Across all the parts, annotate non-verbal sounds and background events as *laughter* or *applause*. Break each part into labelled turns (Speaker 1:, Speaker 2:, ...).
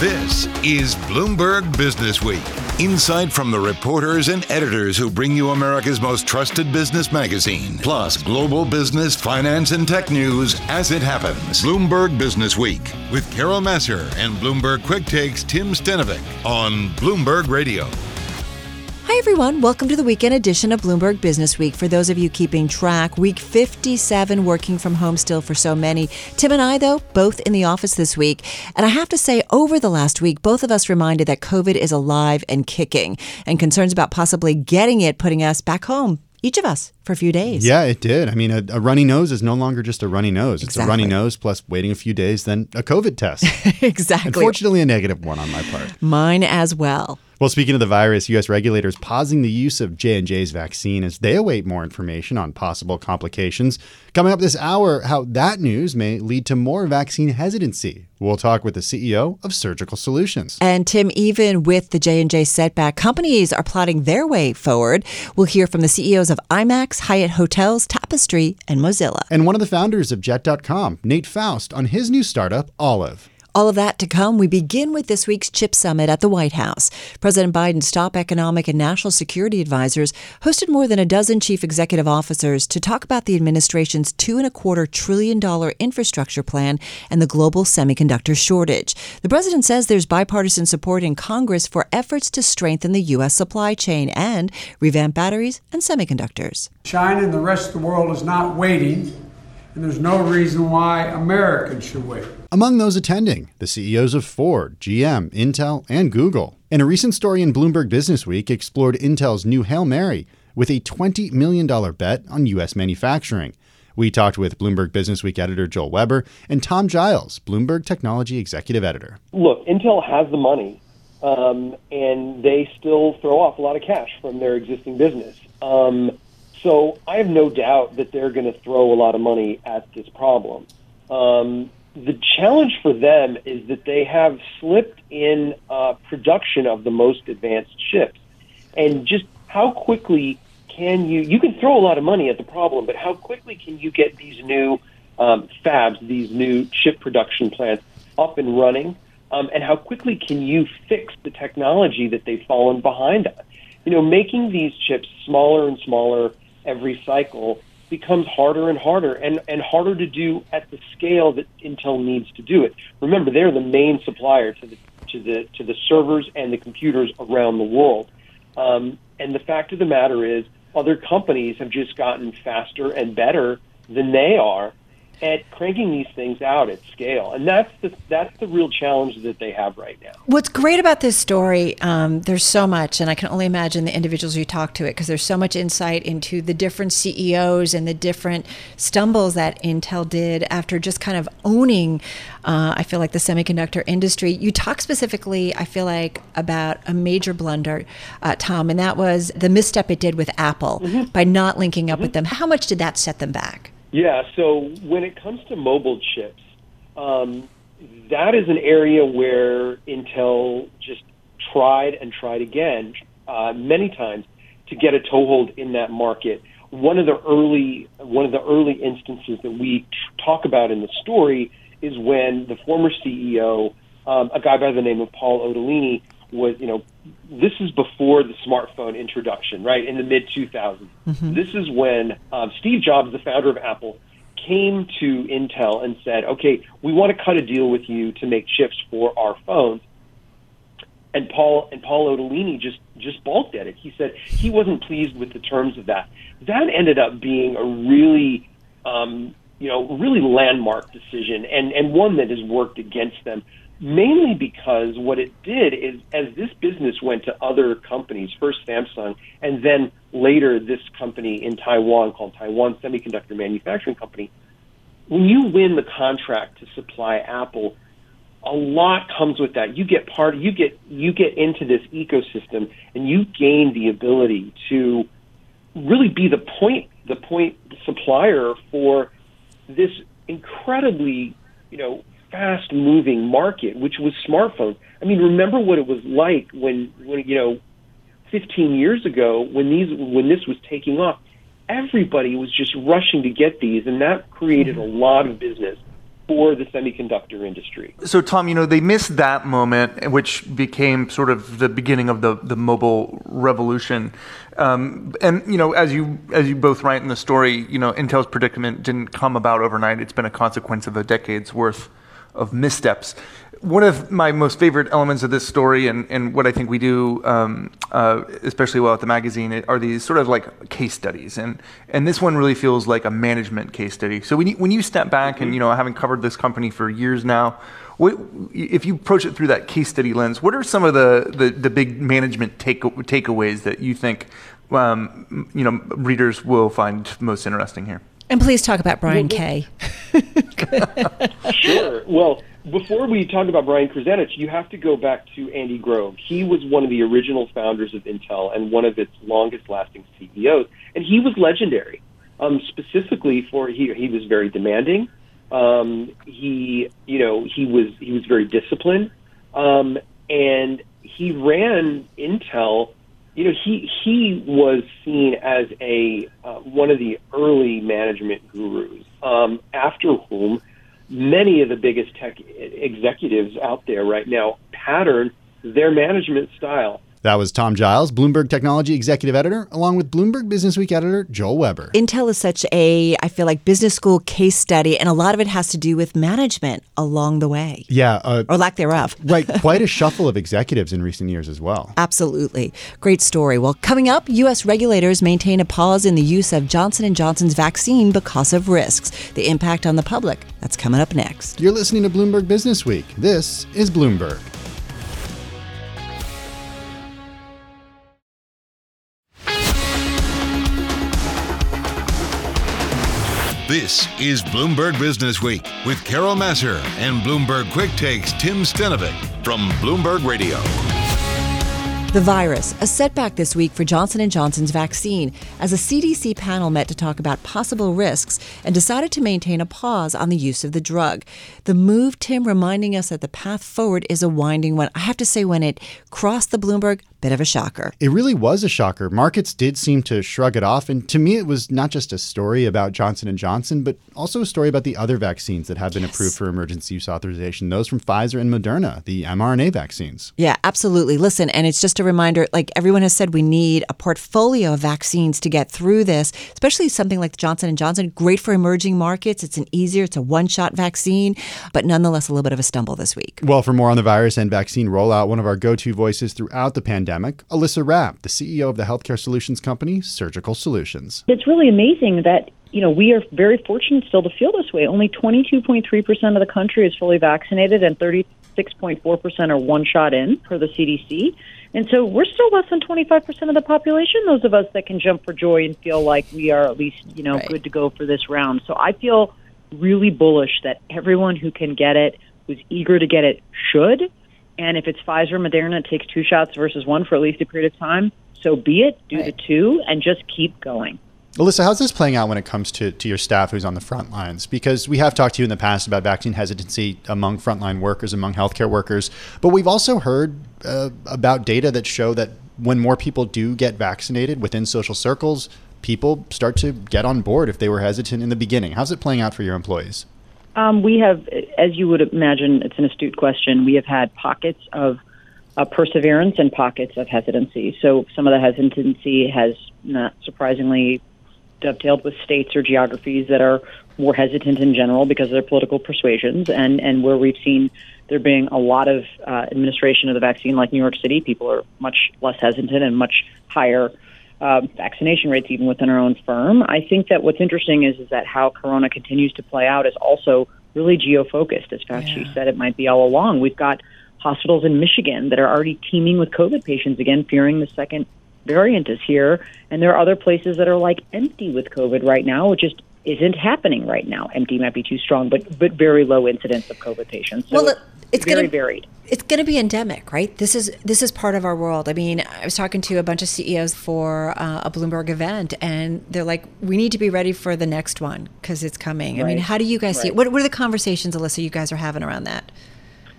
Speaker 1: This is Bloomberg Business Week. Insight from the reporters and editors who bring you America's most trusted business magazine, plus global business, finance, and tech news as it happens. Bloomberg Business Week with Carol Massar and Bloomberg Quick Takes Tim Stenovec on Bloomberg Radio.
Speaker 2: Hi, everyone. Welcome to the weekend edition of Bloomberg Business Week. For those of you keeping track, week 57 working from home still for so many. Tim and I, though, both in the office this week. And I have to say, over the last week, both of us reminded that COVID is alive and kicking, and concerns about possibly getting it putting us back home each of us for a few days.
Speaker 3: Yeah, it did. I mean, a, a, runny nose is no longer just a runny nose. It's a runny nose plus waiting a few days, then a COVID test. *laughs*
Speaker 2: exactly.
Speaker 3: Unfortunately, a negative one on my part.
Speaker 2: Mine as well.
Speaker 3: Well, speaking of the virus, U.S. regulators pausing the use of J&J's vaccine as they await more information on possible complications. Coming up this hour, how that news may lead to more vaccine hesitancy. We'll talk with the CEO of Surgical Solutions.
Speaker 2: And Tim, even with the J&J setback, companies are plotting their way forward. We'll hear from the CEOs of IMAX, Hyatt Hotels, Tapestry, and Mozilla.
Speaker 3: And one of the founders of Jet.com, Nate Faust, on his new startup, Olive.
Speaker 2: All of that to come. We begin with this week's CHIP Summit at the White House. President Biden's top economic and national security advisors hosted more than a dozen chief executive officers to talk about the administration's two and a quarter trillion dollar infrastructure plan and the global semiconductor shortage. The president says there's bipartisan support in Congress for efforts to strengthen the U.S. supply chain and revamp batteries and semiconductors.
Speaker 4: China and the rest of the world is not waiting, and there's no reason why Americans should wait.
Speaker 3: Among those attending, the CEOs of Ford, GM, Intel, and Google. And a recent story in Bloomberg Business Week explored Intel's new Hail Mary with a $20 million bet on U.S. manufacturing. We talked with Bloomberg Business Week editor Joel Weber and Tom Giles, Bloomberg Technology Executive Editor.
Speaker 5: Look, Intel has the money, um, and they still throw off a lot of cash from their existing business. Um, so I have no doubt that they're going to throw a lot of money at this problem. Um, the challenge for them is that they have slipped in uh, production of the most advanced chips, and just how quickly can you? You can throw a lot of money at the problem, but how quickly can you get these new um, fabs, these new chip production plants up and running, um, and how quickly can you fix the technology that they've fallen behind on? You know, making these chips smaller and smaller every cycle becomes harder and harder and, and harder to do at the scale that Intel needs to do it. Remember, they're the main supplier to the to the to the servers and the computers around the world. Um, and the fact of the matter is, other companies have just gotten faster and better than they are at cranking these things out at scale, and that's the that's the real challenge that they have right now.
Speaker 2: What's great about this story? Um, there's so much, and I can only imagine the individuals you talk to it because there's so much insight into the different CEOs and the different stumbles that Intel did after just kind of owning. Uh, I feel like the semiconductor industry. You talk specifically, I feel like, about a major blunder, uh, Tom, and that was the misstep it did with Apple mm-hmm. by not linking up mm-hmm. with them. How much did that set them back?
Speaker 5: Yeah, so when it comes to mobile chips, um, that is an area where Intel just tried and tried again uh, many times to get a toehold in that market. One of the early one of the early instances that we talk about in the story is when the former CEO, um, a guy by the name of Paul Otellini, was you know this is before the smartphone introduction, right in the mid 2000s. Mm-hmm. This is when um, Steve Jobs, the founder of Apple, came to Intel and said, "Okay, we want to cut a deal with you to make chips for our phones." And Paul and Paul Otellini just just balked at it. He said he wasn't pleased with the terms of that. That ended up being a really um, you know, really landmark decision and, and one that has worked against them mainly because what it did is as this business went to other companies, first Samsung, and then later this company in Taiwan called Taiwan Semiconductor Manufacturing Company, when you win the contract to supply Apple, a lot comes with that. You get part you get you get into this ecosystem and you gain the ability to really be the point the point supplier for this incredibly, you know, fast moving market, which was smartphones. I mean, remember what it was like when, when you know, 15 years ago when these when this was taking off. Everybody was just rushing to get these, and that created a lot of business for the semiconductor industry.
Speaker 6: So, Tom, you know, they missed that moment, which became sort of the beginning of the, the mobile revolution. Um, and you know, as you as you both write in the story, you know, Intel's predicament didn't come about overnight. It's been a consequence of a decade's worth of missteps. One of my most favorite elements of this story and, and what I think we do um, uh, especially well at the magazine are these sort of like case studies. And and this one really feels like a management case study. So when you, when you step back and you know having covered this company for years now what, if you approach it through that case study lens what are some of the, the, the big management take, takeaways that you think um, you know readers will find most interesting here
Speaker 2: and please talk about Brian Kay. *laughs*
Speaker 5: sure. Well, before we talk about Brian Krzanich, you have to go back to Andy Grove. He was one of the original founders of Intel and one of its longest lasting CEOs. And he was legendary, um, specifically for he, he was very demanding. Um, he, you know, he was, he was very disciplined. Um, and he ran Intel you know, he he was seen as a uh, one of the early management gurus, um, after whom many of the biggest tech executives out there right now pattern their management style
Speaker 3: that was Tom Giles, Bloomberg Technology Executive Editor, along with Bloomberg Businessweek Editor Joel Weber.
Speaker 2: Intel is such a, I feel like, business school case study, and a lot of it has to do with management along the way.
Speaker 3: Yeah.
Speaker 2: Uh, or lack thereof. *laughs*
Speaker 3: right. Quite a *laughs* shuffle of executives in recent years as well.
Speaker 2: Absolutely. Great story. Well, coming up, U.S. regulators maintain a pause in the use of Johnson & Johnson's vaccine because of risks. The impact on the public. That's coming up next.
Speaker 3: You're listening to Bloomberg Business Week. This is Bloomberg.
Speaker 1: This is Bloomberg Business Week with Carol Massar and Bloomberg Quick Takes Tim Stenovec from Bloomberg Radio.
Speaker 2: The virus, a setback this week for Johnson & Johnson's vaccine, as a CDC panel met to talk about possible risks and decided to maintain a pause on the use of the drug. The move, Tim, reminding us that the path forward is a winding one. I have to say, when it crossed the Bloomberg, bit of a shocker.
Speaker 3: It really was a shocker. Markets did seem to shrug it off, and to me, it was not just a story about Johnson and Johnson, but also a story about the other vaccines that have been yes. approved for emergency use authorization. Those from Pfizer and Moderna, the mRNA vaccines.
Speaker 2: Yeah, absolutely. Listen, and it's just a reminder. Like everyone has said, we need a portfolio of vaccines to get through this, especially something like Johnson and Johnson. Great for emerging markets. It's an easier, it's a one-shot vaccine, but nonetheless a little bit of a stumble this week.
Speaker 3: Well, for more on the virus and vaccine rollout, one of our go-to voices throughout the pandemic pandemic, Alyssa Rapp, the CEO of the healthcare solutions company Surgical Solutions.
Speaker 7: It's really amazing that you know, we are very fortunate still to feel this way. Only 22.3% of the country is fully vaccinated and 36.4% are one shot in per the CDC. And so we're still less than 25% of the population, those of us that can jump for joy and feel like we are at least, you know, right. good to go for this round. So I feel really bullish that everyone who can get it, who's eager to get it, should. And if it's Pfizer, Moderna, it takes two shots versus one for at least a period of time. So be it. Do right. the two and just keep going.
Speaker 3: Alyssa, how's this playing out when it comes to, to your staff who's on the front lines? Because we have talked to you in the past about vaccine hesitancy among frontline workers, among healthcare workers, but we've also heard uh, about data that show that when more people do get vaccinated within social circles, people start to get on board if they were hesitant in the beginning. How's it playing out for your employees?
Speaker 7: Um, we have, as you would imagine, it's an astute question. We have had pockets of uh, perseverance and pockets of hesitancy. So some of the hesitancy has not surprisingly dovetailed with states or geographies that are more hesitant in general because of their political persuasions, and and where we've seen there being a lot of uh, administration of the vaccine, like New York City, people are much less hesitant and much higher uh, vaccination rates even within our own firm. I think that what's interesting is is that how Corona continues to play out is also really geo focused. As Fauci yeah. said, it might be all along. We've got hospitals in Michigan that are already teeming with COVID patients again, fearing the second variant is here, and there are other places that are like empty with COVID right now, which just isn't happening right now. MD might be too strong, but but very low incidence of COVID patients. So well, it's very gonna, varied.
Speaker 2: It's going to be endemic, right? This is this is part of our world. I mean, I was talking to a bunch of CEOs for uh, a Bloomberg event, and they're like, "We need to be ready for the next one because it's coming." Right. I mean, how do you guys right. see it? What, what are the conversations, Alyssa, you guys are having around that?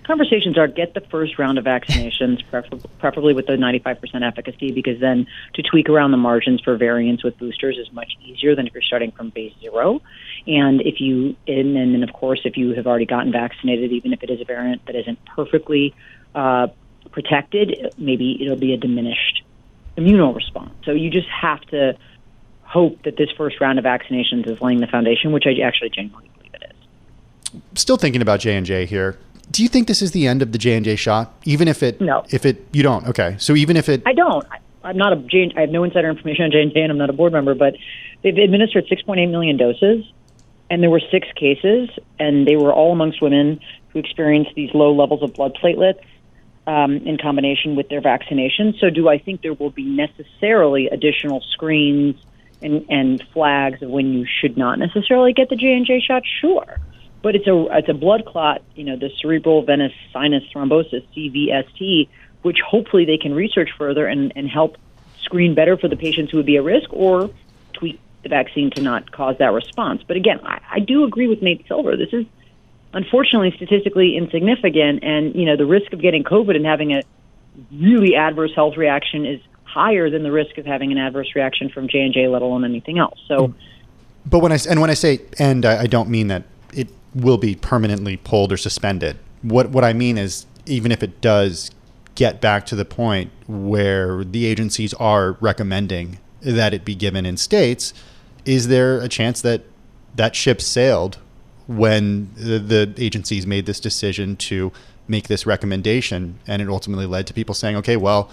Speaker 7: Conversations are get the first round of vaccinations, *laughs* prefer- preferably with the 95% efficacy, because then to tweak around the margins for variants with boosters is much easier than if you're starting from base zero. And if you, and then of course, if you have already gotten vaccinated, even if it is a variant that isn't perfectly uh, protected, maybe it'll be a diminished immune response. So you just have to hope that this first round of vaccinations is laying the foundation, which I actually genuinely believe it is.
Speaker 3: Still thinking about J and J here. Do you think this is the end of the J and J shot? Even if it,
Speaker 7: no,
Speaker 3: if it, you don't. Okay, so even if it,
Speaker 7: I don't. I, am not a J. I have no insider information on J and J, and I'm not a board member. But they've administered 6.8 million doses, and there were six cases, and they were all amongst women who experienced these low levels of blood platelets um, in combination with their vaccination. So, do I think there will be necessarily additional screens and, and flags of when you should not necessarily get the J and J shot? Sure, but it's a it's a blood clot. You know, the cerebral venous sinus thrombosis (CVST), which hopefully they can research further and, and help screen better for the patients who would be at risk, or tweak the vaccine to not cause that response. But again, I, I do agree with Nate Silver. This is unfortunately statistically insignificant, and you know the risk of getting COVID and having a really adverse health reaction is higher than the risk of having an adverse reaction from J and J, let alone anything else. So,
Speaker 3: but when I and when I say and, I, I don't mean that it will be permanently pulled or suspended. What what I mean is even if it does get back to the point where the agencies are recommending that it be given in states, is there a chance that that ship sailed when the, the agencies made this decision to make this recommendation, and it ultimately led to people saying, "Okay, well,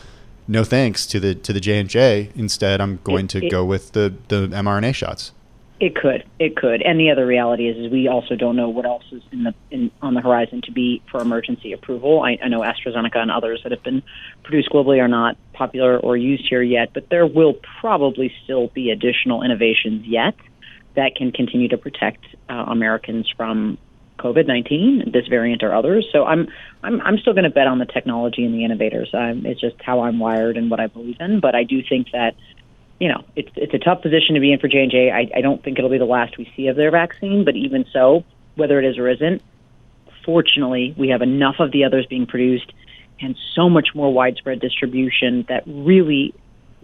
Speaker 3: no thanks to the to the J and J. Instead, I'm going it, to it, go with the the mRNA shots."
Speaker 7: It could, it could, and the other reality is, is we also don't know what else is in the in, on the horizon to be for emergency approval. I, I know AstraZeneca and others that have been produced globally are not popular or used here yet, but there will probably still be additional innovations yet that can continue to protect uh, Americans from COVID nineteen, this variant or others. So I'm I'm I'm still going to bet on the technology and the innovators. It's just how I'm wired and what I believe in. But I do think that you know it's it's a tough position to be in for J and J. I don't think it'll be the last we see of their vaccine. But even so, whether it is or isn't, fortunately we have enough of the others being produced and so much more widespread distribution that really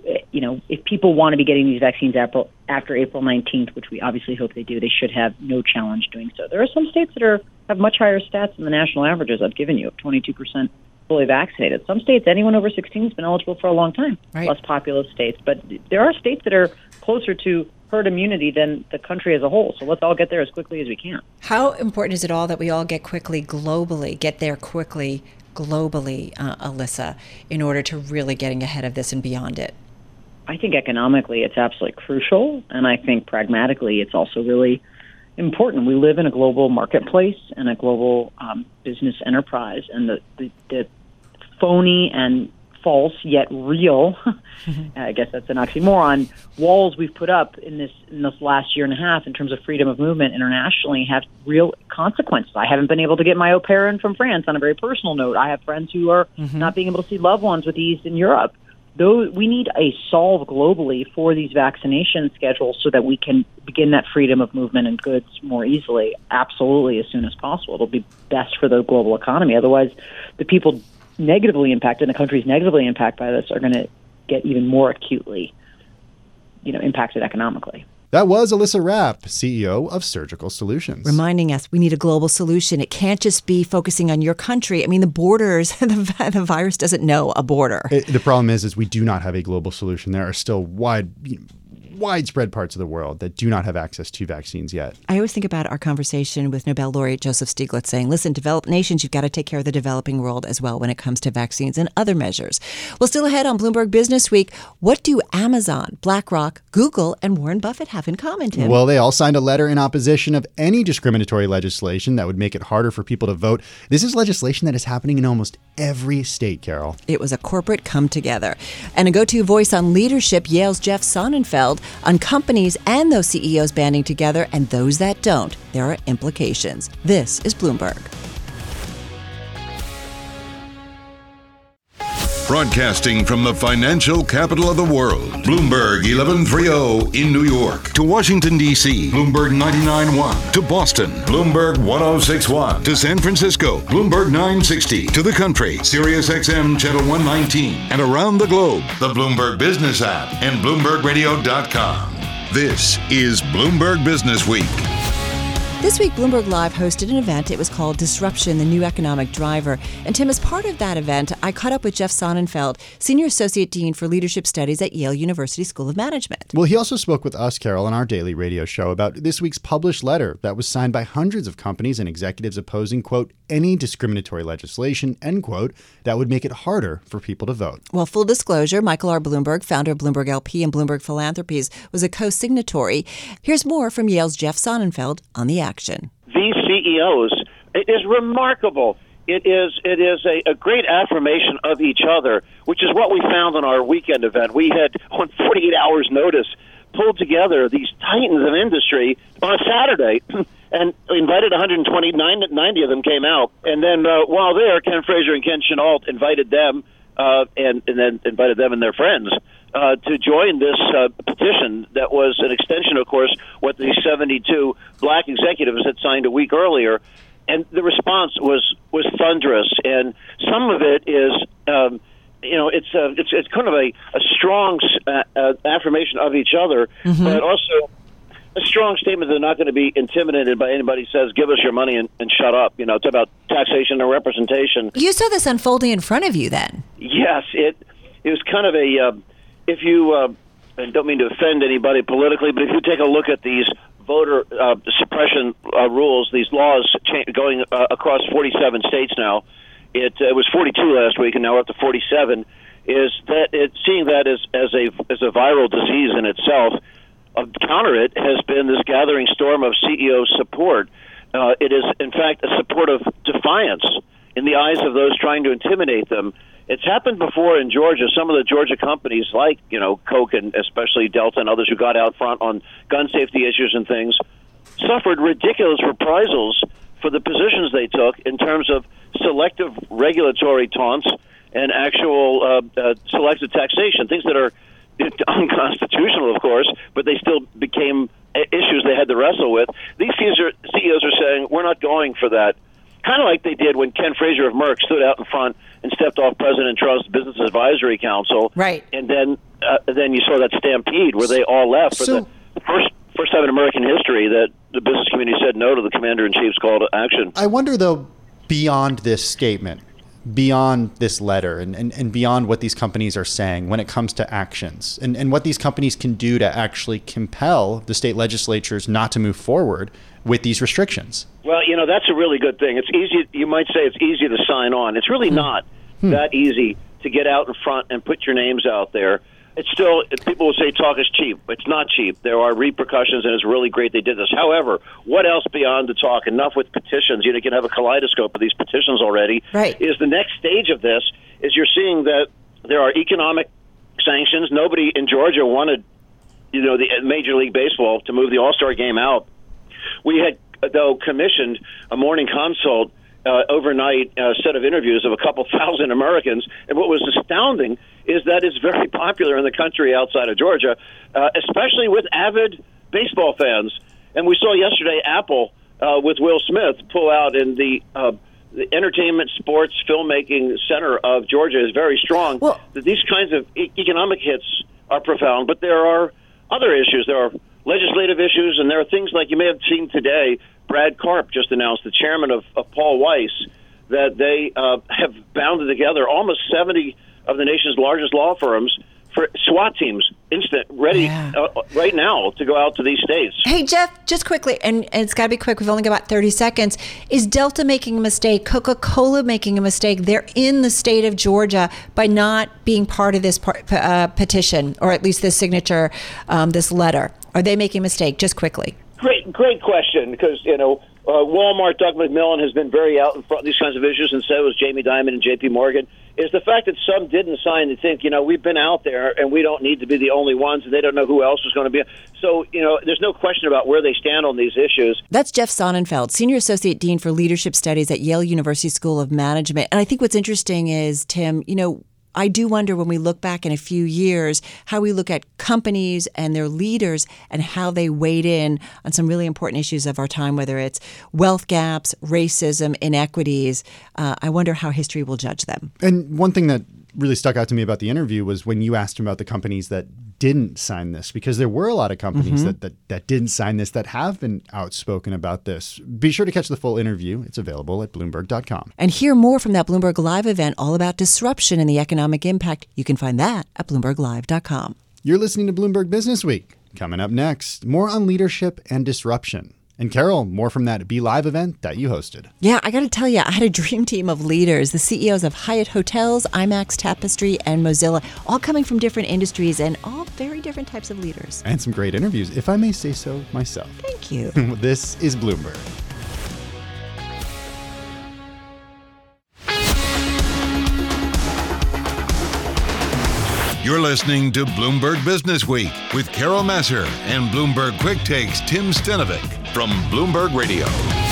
Speaker 7: eh, you know, if people want to be getting these vaccines after, after April 19th, which we obviously hope they do, they should have no challenge doing so. There are some states that are have much higher stats than the national averages I've given you, 22% fully vaccinated. Some states, anyone over 16 has been eligible for a long time, right. less populous states. But there are states that are closer to herd immunity than the country as a whole. So let's all get there as quickly as we can.
Speaker 2: How important is it all that we all get quickly globally, get there quickly globally, uh, Alyssa, in order to really getting ahead of this and beyond it?
Speaker 7: I think economically it's absolutely crucial, and I think pragmatically it's also really important. We live in a global marketplace and a global um, business enterprise, and the, the, the phony and false yet real *laughs* I guess that's an oxymoron walls we've put up in this in this last year and a half in terms of freedom of movement internationally have real consequences. I haven't been able to get my au pair in from France on a very personal note. I have friends who are mm-hmm. not being able to see loved ones with ease in Europe those, we need a solve globally for these vaccination schedules so that we can begin that freedom of movement and goods more easily, absolutely, as soon as possible. It'll be best for the global economy. Otherwise, the people negatively impacted, and the countries negatively impacted by this, are going to get even more acutely, you know, impacted economically.
Speaker 3: That was Alyssa Rapp, CEO of Surgical Solutions.
Speaker 2: Reminding us we need a global solution. It can't just be focusing on your country. I mean, the borders, *laughs* the, the virus doesn't know a border.
Speaker 3: It, the problem is, is we do not have a global solution. There are still wide widespread parts of the world that do not have access to vaccines yet.
Speaker 2: I always think about our conversation with Nobel laureate Joseph Stiglitz saying, listen, developed nations, you've got to take care of the developing world as well when it comes to vaccines and other measures. Well, still ahead on Bloomberg Business Week, what do Amazon, BlackRock, Google, and Warren Buffett have in common, Tim?
Speaker 3: Well, they all signed a letter in opposition of any discriminatory legislation that would make it harder for people to vote. This is legislation that is happening in almost every state, Carol.
Speaker 2: It was a corporate come together. And a go to voice on leadership, Yale's Jeff Sonnenfeld on companies and those CEOs banding together and those that don't. There are implications. This is Bloomberg.
Speaker 1: Broadcasting from the financial capital of the world, Bloomberg 1130 in New York. To Washington, D.C., Bloomberg 99.1. To Boston, Bloomberg 1061. To San Francisco, Bloomberg 960. To the country, Sirius XM Channel 119. And around the globe, the Bloomberg Business app and BloombergRadio.com. This is Bloomberg Business Week.
Speaker 2: This week, Bloomberg Live hosted an event. It was called Disruption, the New Economic Driver. And Tim, as part of that event, I caught up with Jeff Sonnenfeld, Senior Associate Dean for Leadership Studies at Yale University School of Management.
Speaker 3: Well, he also spoke with us, Carol, on our daily radio show about this week's published letter that was signed by hundreds of companies and executives opposing, quote, any discriminatory legislation, end quote, that would make it harder for people to vote.
Speaker 2: Well, full disclosure, Michael R. Bloomberg, founder of Bloomberg LP and Bloomberg Philanthropies, was a co signatory. Here's more from Yale's Jeff Sonnenfeld on the action.
Speaker 8: These CEOs, it is remarkable. It is it is a, a great affirmation of each other, which is what we found on our weekend event. We had *laughs* on 48 hours notice pulled together these titans of industry on a Saturday. *clears throat* and invited 120, 90 of them came out. And then uh, while there, Ken Frazier and Ken Chenault invited them, uh, and, and then invited them and their friends uh, to join this uh, petition that was an extension, of course, what the 72 black executives had signed a week earlier. And the response was was thunderous, and some of it is, um, you know, it's a, it's it's kind of a, a strong uh, uh, affirmation of each other, mm-hmm. but also a strong statement they're not going to be intimidated by anybody who says, "Give us your money and, and shut up." You know, it's about taxation and representation.
Speaker 2: You saw this unfolding in front of you, then.
Speaker 8: Yes, it it was kind of a. Uh, if you, uh, I don't mean to offend anybody politically, but if you take a look at these voter uh, suppression uh, rules, these laws cha- going uh, across 47 states now, it, it was 42 last week, and now we're up to 47. Is that it, seeing that as as a as a viral disease in itself? Uh, counter it has been this gathering storm of CEO support. Uh, it is, in fact, a support of defiance in the eyes of those trying to intimidate them. It's happened before in Georgia. Some of the Georgia companies, like you know Coke and especially Delta and others, who got out front on gun safety issues and things, suffered ridiculous reprisals for the positions they took in terms of selective regulatory taunts and actual uh, uh, selective taxation, things that are *laughs* unconstitutional, of course, but they still became issues they had to wrestle with. These CEOs are saying, we're not going for that. Kind of like they did when Ken Frazier of Merck stood out in front and stepped off President Trump's Business Advisory Council.
Speaker 2: Right.
Speaker 8: And then, uh, then you saw that stampede where they all left for so, the first first time in American history that the business community said no to the commander in chief's call to action.
Speaker 3: I wonder, though, beyond this statement, beyond this letter and, and, and beyond what these companies are saying when it comes to actions and, and what these companies can do to actually compel the state legislatures not to move forward with these restrictions?
Speaker 8: Well, you know, that's a really good thing. It's easy, you might say it's easy to sign on. It's really hmm. not hmm. that easy to get out in front and put your names out there it's still people will say talk is cheap. It's not cheap. There are repercussions, and it's really great they did this. However, what else beyond the talk? Enough with petitions. You, know, you can have a kaleidoscope of these petitions already.
Speaker 2: Right.
Speaker 8: Is the next stage of this is you're seeing that there are economic sanctions. Nobody in Georgia wanted, you know, the Major League Baseball to move the All Star game out. We had though commissioned a morning consult uh, overnight uh, set of interviews of a couple *laughs* thousand Americans. And what was astounding is that it's very *laughs* popular in the country outside of Georgia, uh, especially with avid baseball fans. And we saw yesterday Apple uh, with Will Smith pull out in the. Uh, the entertainment, sports, filmmaking center of Georgia is very strong. Well, that these kinds of e- economic hits are profound, but there are other issues. There are legislative issues, and there are things like you may have seen today. Brad Karp just announced, the chairman of, of Paul Weiss, that they uh, have bounded together almost 70 of the nation's largest law firms for SWAT teams, instant, ready yeah. uh, right now to go out to these states.
Speaker 2: Hey, Jeff, just quickly, and, and it's got to be quick. We've only got about 30 seconds. Is Delta making a mistake? Coca Cola making a mistake? They're in the state of Georgia by not being part of this par- uh, petition, or at least this signature, um, this letter. Are they making a mistake? Just quickly.
Speaker 8: Great, great question. Because you know, uh, Walmart, Doug McMillon has been very out in front of these kinds of issues, and so was Jamie Dimon and J.P. Morgan. Is the fact that some didn't sign and think, you know, we've been out there and we don't need to be the only ones, and they don't know who else is going to be. So, you know, there's no question about where they stand on these issues.
Speaker 2: That's Jeff Sonnenfeld, Senior Associate Dean for Leadership Studies at Yale University School of Management. And I think what's interesting is, Tim, you know, I do wonder when we look back in a few years how we look at companies and their leaders and how they weighed in on some really important issues of our time, whether it's wealth gaps, racism, inequities. Uh, I wonder how history will judge them.
Speaker 3: And one thing that really stuck out to me about the interview was when you asked him about the companies that didn't sign this, because there were a lot of companies mm-hmm. that, that, that didn't sign this that have been outspoken about this. Be sure to catch the full interview. It's available at Bloomberg.com.
Speaker 2: And hear more from that Bloomberg Live event all about disruption and the economic impact. You can find that at BloombergLive.com.
Speaker 3: You're listening to Bloomberg Business Week. Coming up next, more on leadership and disruption. And Carol, more from that Be Live event that you hosted.
Speaker 2: Yeah, I got to tell you, I had a dream team of leaders, the CEOs of Hyatt Hotels, IMAX Tapestry, and Mozilla, all coming from different industries and all very different types of leaders.
Speaker 3: And some great interviews, if I may say so myself.
Speaker 2: Thank you. *laughs*
Speaker 3: this is Bloomberg.
Speaker 1: You're listening to Bloomberg Business Week with Carol Massar and Bloomberg Quick Takes Tim Stenovec from Bloomberg Radio.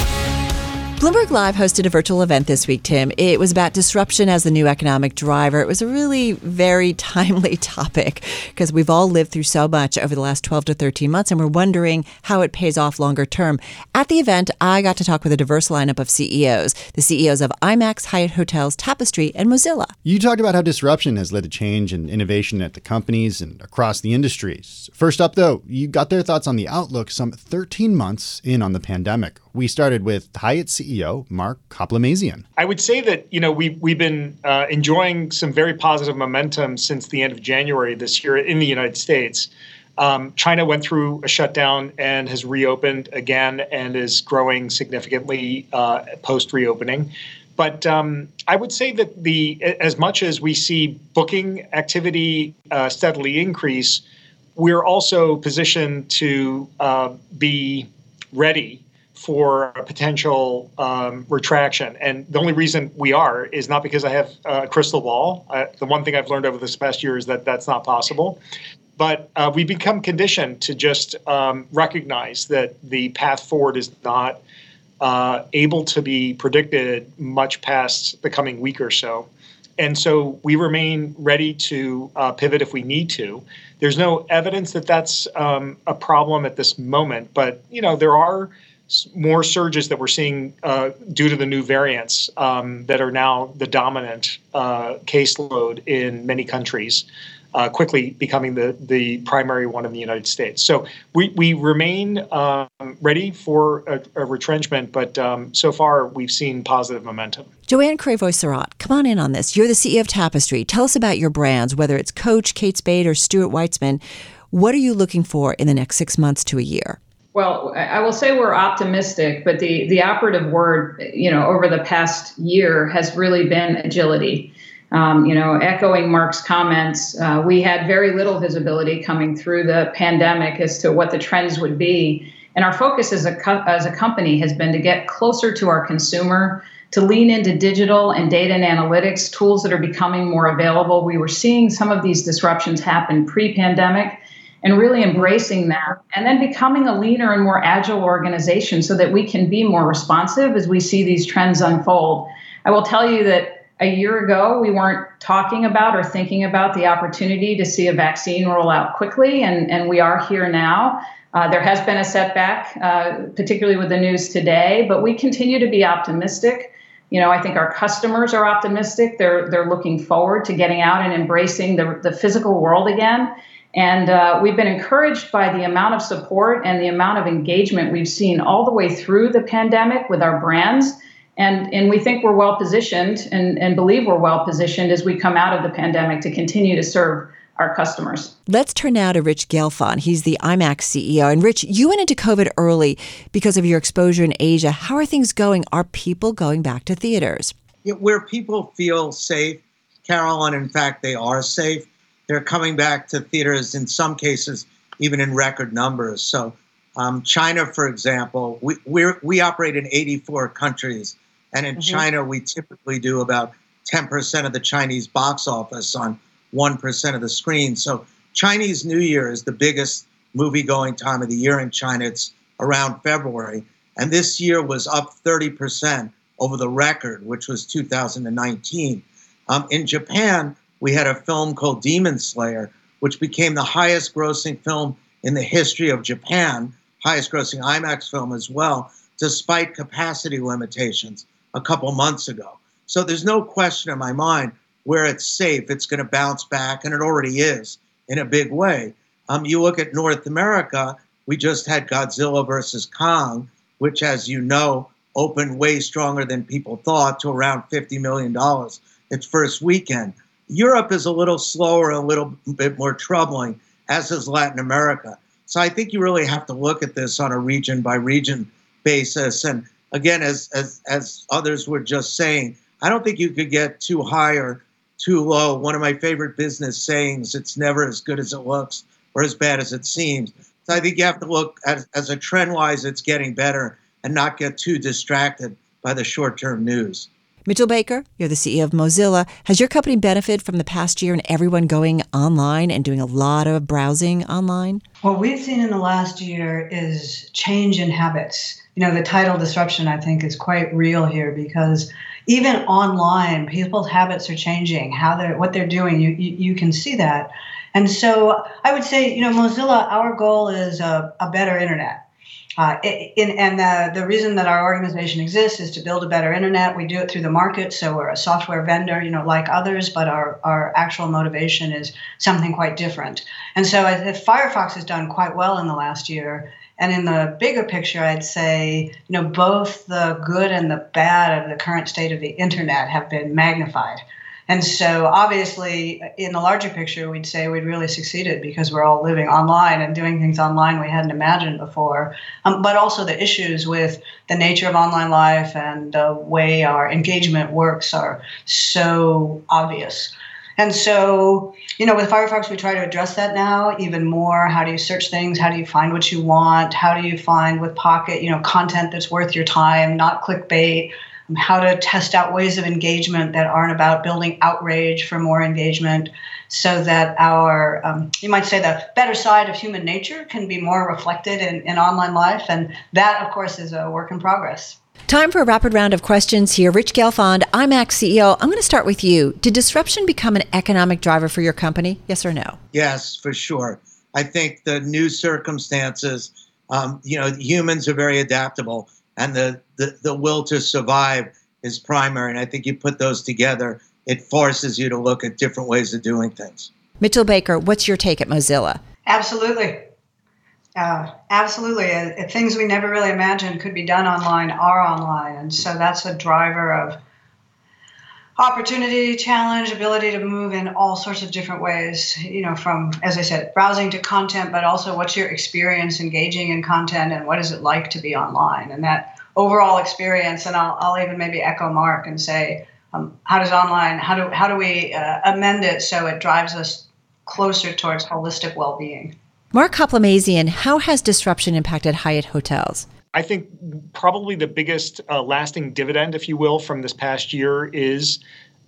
Speaker 2: Bloomberg Live hosted a virtual event this week, Tim. It was about disruption as the new economic driver. It was a really very *laughs* timely topic because we've all lived through so much over the last 12 to 13 months and we're wondering how it pays off longer term. At the event, I got to talk with a diverse lineup of CEOs, the CEOs of IMAX, Hyatt Hotels, Tapestry, and Mozilla.
Speaker 3: You talked about how disruption has led to change and innovation at the companies and across the industries. First up, though, you got their thoughts on the outlook some 13 months in on the pandemic. We started with Hyatt CEO Mark Hoplamazian.
Speaker 9: I would say that you know we we've been uh, enjoying some very positive momentum since the end of January this year in the United States. Um, China went through a shutdown and has reopened again and is growing significantly uh, post reopening. But um, I would say that the as much as we see booking activity uh, steadily increase, we're also positioned to uh, be ready for a potential um, retraction. And the only reason we are is not because I have a crystal ball. The one thing I've learned over this past year is that that's not possible. But uh, we become conditioned to just um, recognize that the path forward is not uh, able to be predicted much past the coming week or so. And so we remain ready to uh, pivot if we need to. There's no evidence that that's um, a problem at this moment, but you know there are more surges that we're seeing uh, due to the new variants um, that are now the dominant uh, caseload in many countries, uh, quickly becoming the, the primary one in the United States. So we, we remain um, ready for a, a retrenchment, but um, so far we've seen positive momentum.
Speaker 2: Joanne Crevoiserat, come on in on this. You're the CEO of Tapestry. Tell us about your brands, whether it's Coach, Kate Spade, or Stuart Weitzman. What are you looking for in the next six months to a year?
Speaker 10: Well, I will say we're optimistic, but the, the operative word, you know, over the past year has really been agility. Um, you know, echoing Mark's comments, uh, we had very little visibility coming through the pandemic as to what the trends would be. And our focus as a, co- as a company has been to get closer to our consumer, to lean into digital and data and analytics, tools that are becoming more available. We were seeing some of these disruptions happen pre pandemic and really embracing that and then becoming a leaner and more agile organization so that we can be more responsive as we see these trends unfold. I will tell you that a year ago, we weren't talking about or thinking about the opportunity to see a vaccine roll out quickly, and, and we are here now. Uh, there has been a setback, uh, particularly with the news today, but we continue to be optimistic. You know, I think our customers are optimistic. They're they're looking forward to getting out and embracing the the physical world again. And uh, we've been encouraged by the amount of support and the amount of engagement we've seen all the way through the pandemic with our brands. And, and we think we're well positioned and, and believe we're well positioned as we come out of the pandemic to continue to serve our customers.
Speaker 2: Let's turn now to Rich Gelfond. He's the IMAX CEO. And Rich, you went into COVID early because of your exposure in Asia. How are things going? Are people going back to theaters?
Speaker 11: Yeah, where people feel safe, Carol, and in fact, they are safe they're coming back to theaters in some cases even in record numbers. So um, China, for example, we we we operate in 84 countries, and in mm-hmm. China we typically do about 10% of the Chinese box office on 1% of the screen. So Chinese New Year is the biggest movie going time of the year in China. It's around February, and this year was up 30% over the record, which was 2019. Um, in Japan, we had a film called Demon Slayer, which became the highest grossing film in the history of Japan, highest grossing IMAX film as well, despite capacity limitations a couple months ago. So there's no question in my mind where it's safe, it's going to bounce back, and it already is in a big way. Um, you look at North America, we just had Godzilla versus Kong, which, as you know, opened way stronger than people thought to around $50 million its first weekend. Europe is a little slower, a little bit more troubling, as is Latin America. So I think you really have to look at this on a region by region basis. And again, as, as, as others were just saying, I don't think you could get too high or too low. One of my favorite business sayings, it's never as good as it looks or as bad as it seems. So I think you have to look at, as a trend wise, it's getting better and not get too distracted by the short term news.
Speaker 12: Mitchell Baker, you're the CEO of Mozilla. Has your company benefited from the past year and everyone going online and doing a lot of browsing online?
Speaker 13: What we've seen in the last year is change in habits. You know, the title disruption, I think, is quite real here because even online, people's habits are changing. How they're what they're doing, you you, you can see that. And so I would say, you know, Mozilla, our goal is a, a better internet. Uh, in, and the, the reason that our organization exists is to build a better internet. We do it through the market, so we're a software vendor, you know, like others, but our, our actual motivation is something quite different. And so Firefox has done quite well in the last year. And in the bigger picture, I'd say, you know, both the good and the bad of the current state of the internet have been magnified. And so, obviously, in the larger picture, we'd say we'd really succeeded because we're all living online and doing things online we hadn't imagined before. Um, but also, the issues with the nature of online life and the way our engagement works are so obvious. And so, you know, with Firefox, we try to address that now even more. How do you search things? How do you find what you want? How do you find with Pocket, you know, content that's worth your time, not clickbait? How to test out ways of engagement that aren't about building outrage for more engagement so that our um, you might say the better side of human nature can be more reflected in, in online life and that of course is a work in progress
Speaker 12: Time for a rapid round of questions here. Rich Gelfond, IMAX CEO. I'm going to start with you. Did disruption become an economic driver for your company? Yes or no?
Speaker 11: Yes, for sure. I think the new circumstances, um, you know, humans are very adaptable and the, the, the will to survive is primary. And I think you put those together, it forces you to look at different ways of doing things.
Speaker 12: Mitchell Baker, what's your take at Mozilla?
Speaker 13: Absolutely. Uh, absolutely. Uh, things we never really imagined could be done online are online. And so that's a driver of opportunity, challenge, ability to move in all sorts of different ways, you know, from, as I said, browsing to content, but also what's your experience engaging in content and what is it like to be online? And that overall experience, and I'll, I'll even maybe echo Mark and say, um, how does online, how do, how do we uh, amend it so it drives us closer towards holistic well being?
Speaker 12: Mark Hoplamazian, how has disruption impacted Hyatt hotels?
Speaker 9: I think probably the biggest uh, lasting dividend, if you will, from this past year is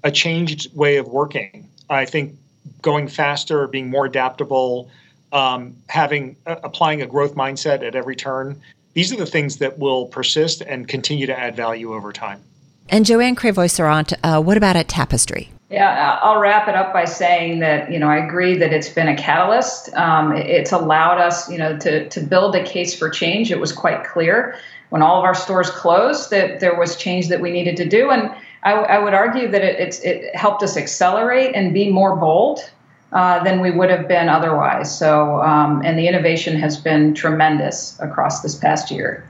Speaker 9: a changed way of working. I think going faster, being more adaptable, um, having uh, applying a growth mindset at every turn. These are the things that will persist and continue to add value over time.
Speaker 12: And Joanne Crevoiserat, uh, what about at Tapestry?
Speaker 10: Yeah, I'll wrap it up by saying that you know I agree that it's been a catalyst. Um, it's allowed us, you know, to to build a case for change. It was quite clear when all of our stores closed that there was change that we needed to do, and I, I would argue that it, it's it helped us accelerate and be more bold uh, than we would have been otherwise. So, um, and the innovation has been tremendous across this past year.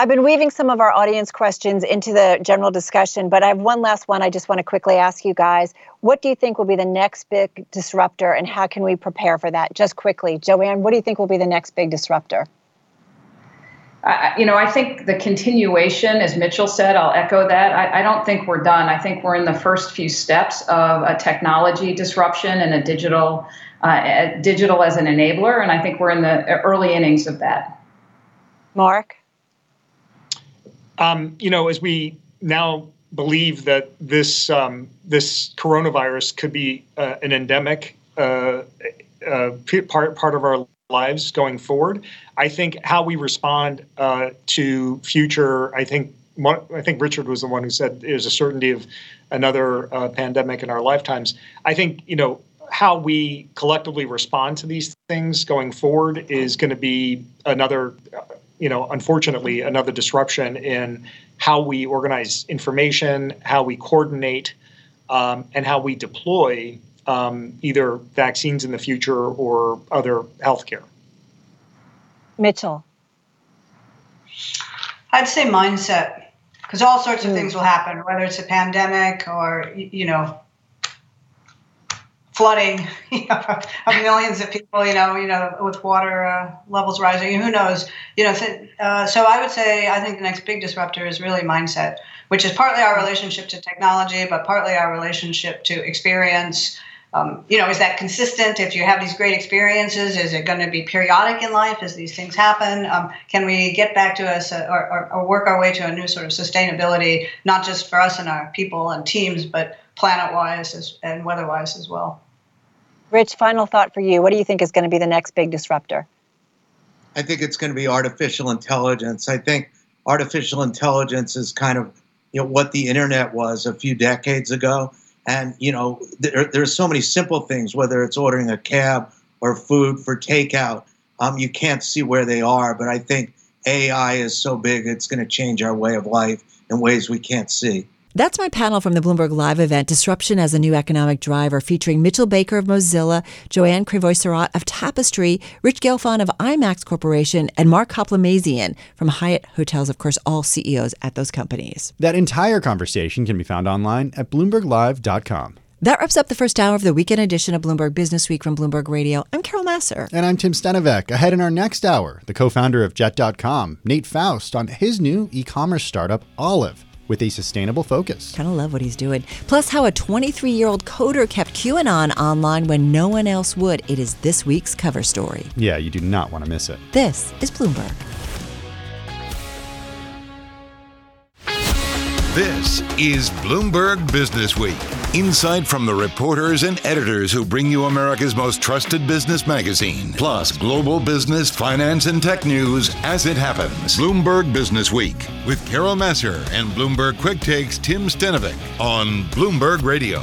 Speaker 14: I've been weaving some of our audience questions into the general discussion, but I have one last one I just want to quickly ask you guys. What do you think will be the next big disruptor and how can we prepare for that? Just quickly, Joanne, what do you think will be the next big disruptor?
Speaker 10: Uh, you know, I think the continuation, as Mitchell said, I'll echo that. I, I, don't think we're done. I think we're in the first few steps of a technology disruption and a digital, uh, digital as an enabler, and I think we're in the early innings of that.
Speaker 14: Mark.
Speaker 9: Um, you know, as we now believe that this um, this coronavirus could be uh, an endemic uh, uh, part part of our lives going forward, I think how we respond uh, to future, I think I think Richard was the one who said there's a certainty of another uh, pandemic in our lifetimes. I think you know how we collectively respond to these things going forward is going to be another, you know, unfortunately, another disruption in how we organize information, how we coordinate, um, and how we deploy um, either vaccines in the future or other healthcare.
Speaker 14: Mitchell.
Speaker 13: I'd say mindset, because all sorts of mm. things will happen, whether it's a pandemic or, you know, flooding *laughs* you know, of millions of people, you know, you know, with water uh, levels rising. Who knows? You know, uh, so I would say I think the next big disruptor is really mindset, which is partly our relationship to technology, but partly our relationship to experience. Um, you know, is that consistent? If you have these great experiences, is it going to be periodic in life as these things happen? Um, can we get back to us or, or, or work our way to a new sort of sustainability, not just for us and our people and teams, but planet-wise and weather-wise as well?
Speaker 14: Rich, final thought for you. What do you think is going to be the next big disruptor?
Speaker 11: I think it's going to be artificial intelligence. I think artificial intelligence is kind of you know what the internet was a few decades ago, and you know there, there's so many simple things, whether it's ordering a cab or food for takeout. Um, you can't see where they are, but I think AI is so big it's going to change our way of life in ways we can't see.
Speaker 2: That's my panel from the Bloomberg Live event, Disruption as a New Economic Driver, featuring Mitchell Baker of Mozilla, Joanne Crevoiserat of Tapestry, Rich Gelfond of IMAX Corporation, and Mark Hoplamazian from Hyatt Hotels, of course, all CEOs at those companies.
Speaker 3: That entire conversation can be found online at BloombergLive.com.
Speaker 2: That wraps up the first hour of the weekend edition of Bloomberg Business Week from Bloomberg Radio. I'm Carol Massar.
Speaker 3: And I'm Tim Stenovec. Ahead in our next hour, the co founder of Jet.com, Nate Faust, on his new e commerce startup, Olive with a sustainable focus.
Speaker 2: Kind of love what he's doing. Plus, how a 23 year old coder kept QAnon online when no one else would. It is this week's cover story.
Speaker 3: Yeah, you do not want to miss it.
Speaker 2: This is Bloomberg.
Speaker 1: This is Bloomberg Business Week. Insight from the reporters and editors who bring you America's most trusted business magazine, plus global business, finance, and tech news as it happens. Bloomberg Business Week with Carol Massar and Bloomberg Quick Takes Tim Stenovec on Bloomberg Radio.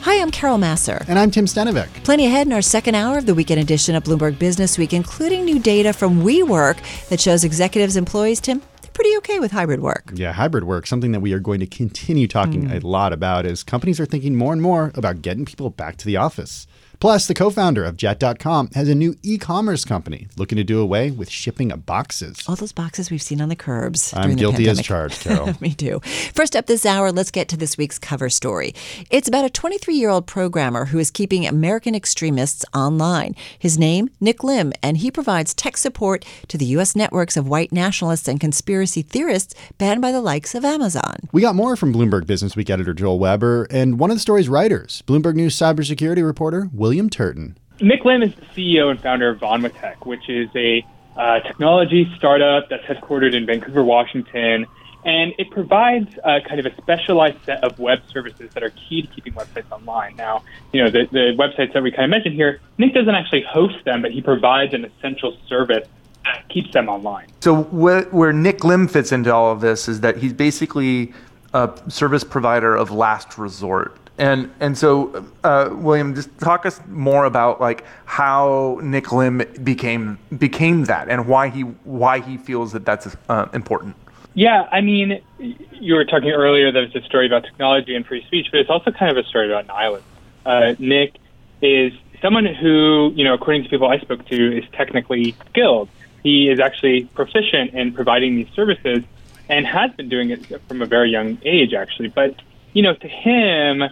Speaker 2: Hi, I'm Carol Massar.
Speaker 3: And I'm Tim Stenovec.
Speaker 2: Plenty ahead in our second hour of the weekend edition of Bloomberg Business Week, including new data from WeWork that shows executives, employees, Tim, pretty okay with hybrid work.
Speaker 3: Yeah, hybrid work, something that we are going to continue talking mm. a lot about as companies are thinking more and more about getting people back to the office. Plus, the co founder of Jet.com has a new e commerce company looking to do away with shipping of boxes.
Speaker 2: All those boxes we've seen on the curbs.
Speaker 3: I'm guilty as charged, *laughs* Carol.
Speaker 2: Me too. First up this hour, let's get to this week's cover story. It's about a 23 year old programmer who is keeping American extremists online. His name, Nick Lim, and he provides tech support to the U.S. networks of white nationalists and conspiracy theorists banned by the likes of Amazon.
Speaker 3: We got more from Bloomberg Business Week editor Joel Weber and one of the story's writers, Bloomberg News cybersecurity reporter Will William Turton.
Speaker 15: Nick Lim is the CEO and founder of VanwaTech, which is a uh, technology startup that's headquartered in Vancouver, Washington. And it provides uh, kind of a specialized set of web services that are key to keeping websites online. Now, you know, the, the websites that we kind of mentioned here, Nick doesn't actually host them, but he provides an essential service that keeps them online.
Speaker 6: So, where, where Nick Lim fits into all of this is that he's basically a service provider of last resort. And and so, uh, William, just talk us more about like how Nick Lim became became that, and why he why he feels that that's uh, important.
Speaker 15: Yeah, I mean, you were talking earlier that it's a story about technology and free speech, but it's also kind of a story about nihilists. Uh, Nick is someone who, you know, according to people I spoke to, is technically skilled. He is actually proficient in providing these services and has been doing it from a very young age, actually. But you know, to him,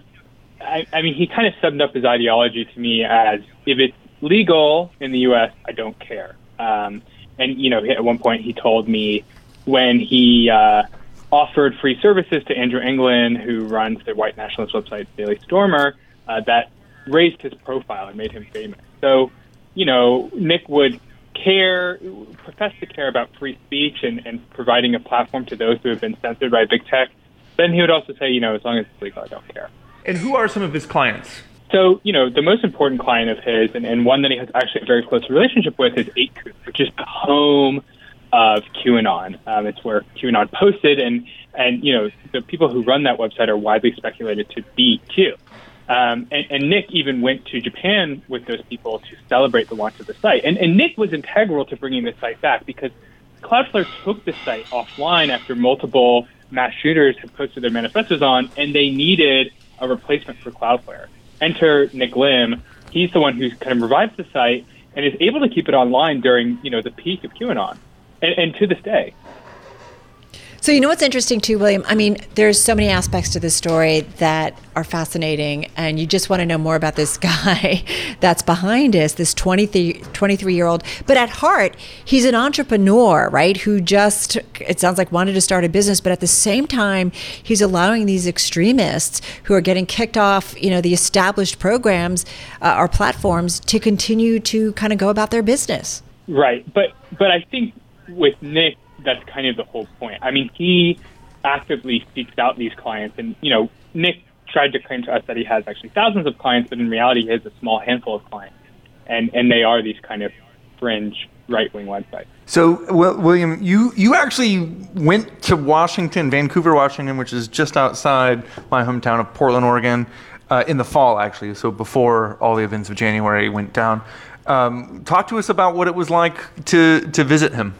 Speaker 15: I, I mean, he kind of summed up his ideology to me as if it's legal in the U.S., I don't care. Um, and you know, at one point he told me when he uh, offered free services to Andrew Anglin, who runs the white nationalist website Daily Stormer, uh, that raised his profile and made him famous. So, you know, Nick would care, profess to care about free speech and, and providing a platform to those who have been censored by big tech. Then he would also say, you know, as long as it's legal, I don't care.
Speaker 6: And who are some of his clients?
Speaker 15: So, you know, the most important client of his, and, and one that he has actually a very close relationship with, is 8kun, which is the home of QAnon. Um, it's where QAnon posted, and and you know the people who run that website are widely speculated to be Q. Um, and, and Nick even went to Japan with those people to celebrate the launch of the site. And, and Nick was integral to bringing the site back because Cloudflare took the site offline after multiple mass shooters had posted their manifestos on, and they needed a replacement for Cloudflare. Enter Nick Lim. He's the one who kind of revives the site and is able to keep it online during you know the peak of QAnon, and, and to this day.
Speaker 2: So you know what's interesting too, William? I mean, there's so many aspects to this story that are fascinating, and you just want to know more about this *laughs* guy that's behind us, this 23, 23 year old. But at heart, he's an entrepreneur, right? Who just, it sounds like, wanted to start a business, but at the same time, he's allowing these extremists who are getting kicked off, you know, the established programs uh, or platforms to continue to kind of go about their business.
Speaker 15: Right, but but I think with Nick that's kind of the whole point. I mean, he actively seeks out these clients, and you know, Nick tried to claim to us that he has actually thousands of clients, but in reality, he has a small handful of clients, and and they are these kind of fringe right wing websites.
Speaker 6: So, well, William, you you actually went to Washington, Vancouver, Washington, which is just outside my hometown of Portland, Oregon, uh, in the fall, actually. So before all the events of January went down. Um, talk to us about what it was like to to visit him.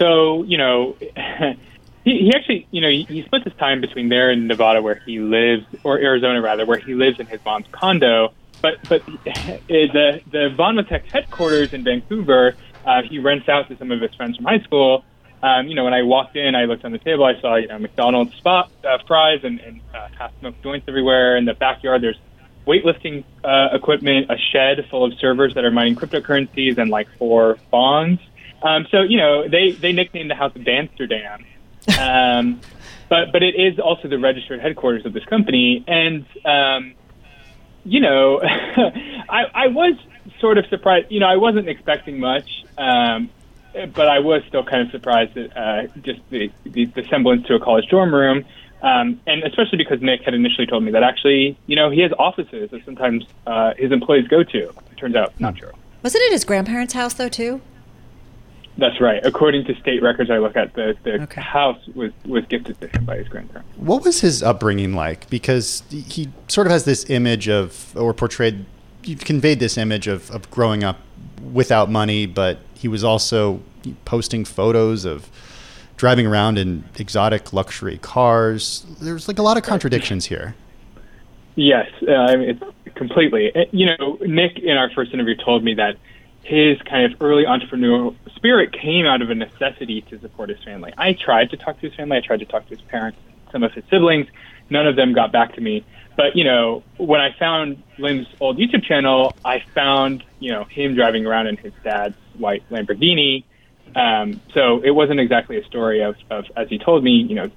Speaker 15: So, you know, *laughs* he, he actually, you know, he, he splits his time between there and Nevada, where he lives, or Arizona rather, where he lives in his mom's condo. But but *laughs* the the VanwaTech headquarters in Vancouver, uh, he rents out to some of his friends from high school. Um, you know, when I walked in, I looked on the table. I saw you know McDonald's spot uh, fries and, and uh, half smoked joints everywhere. In the backyard, there's weightlifting uh, equipment, a shed full of servers that are mining cryptocurrencies, and like four bonds. Um, so you know they they nicknamed the house of Amsterdam, um, *laughs* but but it is also the registered headquarters of this company, and um, you know *laughs* I I was sort of surprised. You know I wasn't expecting much, um, but I was still kind of surprised at uh, just the, the the semblance to a college dorm room. Um, and especially because Nick had initially told me that actually, you know, he has offices that sometimes uh, his employees go to. It turns out not true.
Speaker 2: Wasn't it his grandparents' house though too?
Speaker 15: That's right. According to state records I look at, the, the okay. house was, was gifted to him by his grandparents.
Speaker 3: What was his upbringing like? Because he sort of has this image of, or portrayed, you conveyed this image of, of growing up without money, but he was also posting photos of driving around in exotic luxury cars. There's like a lot of contradictions here.
Speaker 15: Yes, uh, I mean, it's completely. You know, Nick in our first interview told me that his kind of early entrepreneurial spirit came out of a necessity to support his family. I tried to talk to his family. I tried to talk to his parents, some of his siblings. None of them got back to me. But you know, when I found Lim's old YouTube channel, I found you know him driving around in his dad's white Lamborghini. Um, so it wasn't exactly a story of, of, as he told me, you know,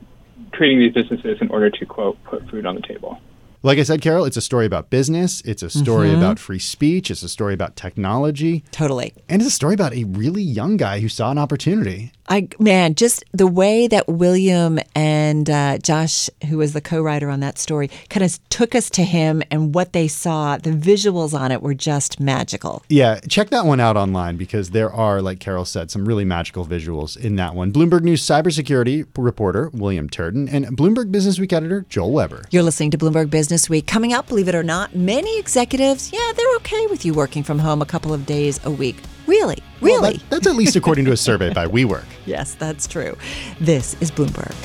Speaker 15: creating these businesses in order to quote put food on the table.
Speaker 3: Like I said, Carol, it's a story about business. It's a story mm-hmm. about free speech. It's a story about technology.
Speaker 2: Totally.
Speaker 3: And it's a story about a really young guy who saw an opportunity.
Speaker 12: I man, just the way that William and uh, Josh, who was the co-writer on that story, kind of took us to him and what they saw. The visuals on it were just magical.
Speaker 3: Yeah, check that one out online because there are, like Carol said, some really magical visuals in that one. Bloomberg News cybersecurity reporter William Turton and Bloomberg Business Week editor Joel Weber.
Speaker 12: You're listening to Bloomberg Business Week. Coming up, believe it or not, many executives, yeah, they're okay with you working from home a couple of days a week. Really? Really? Well,
Speaker 3: that, that's at least according to a survey by *laughs* WeWork.
Speaker 12: yes, that's true. This is Bloomberg.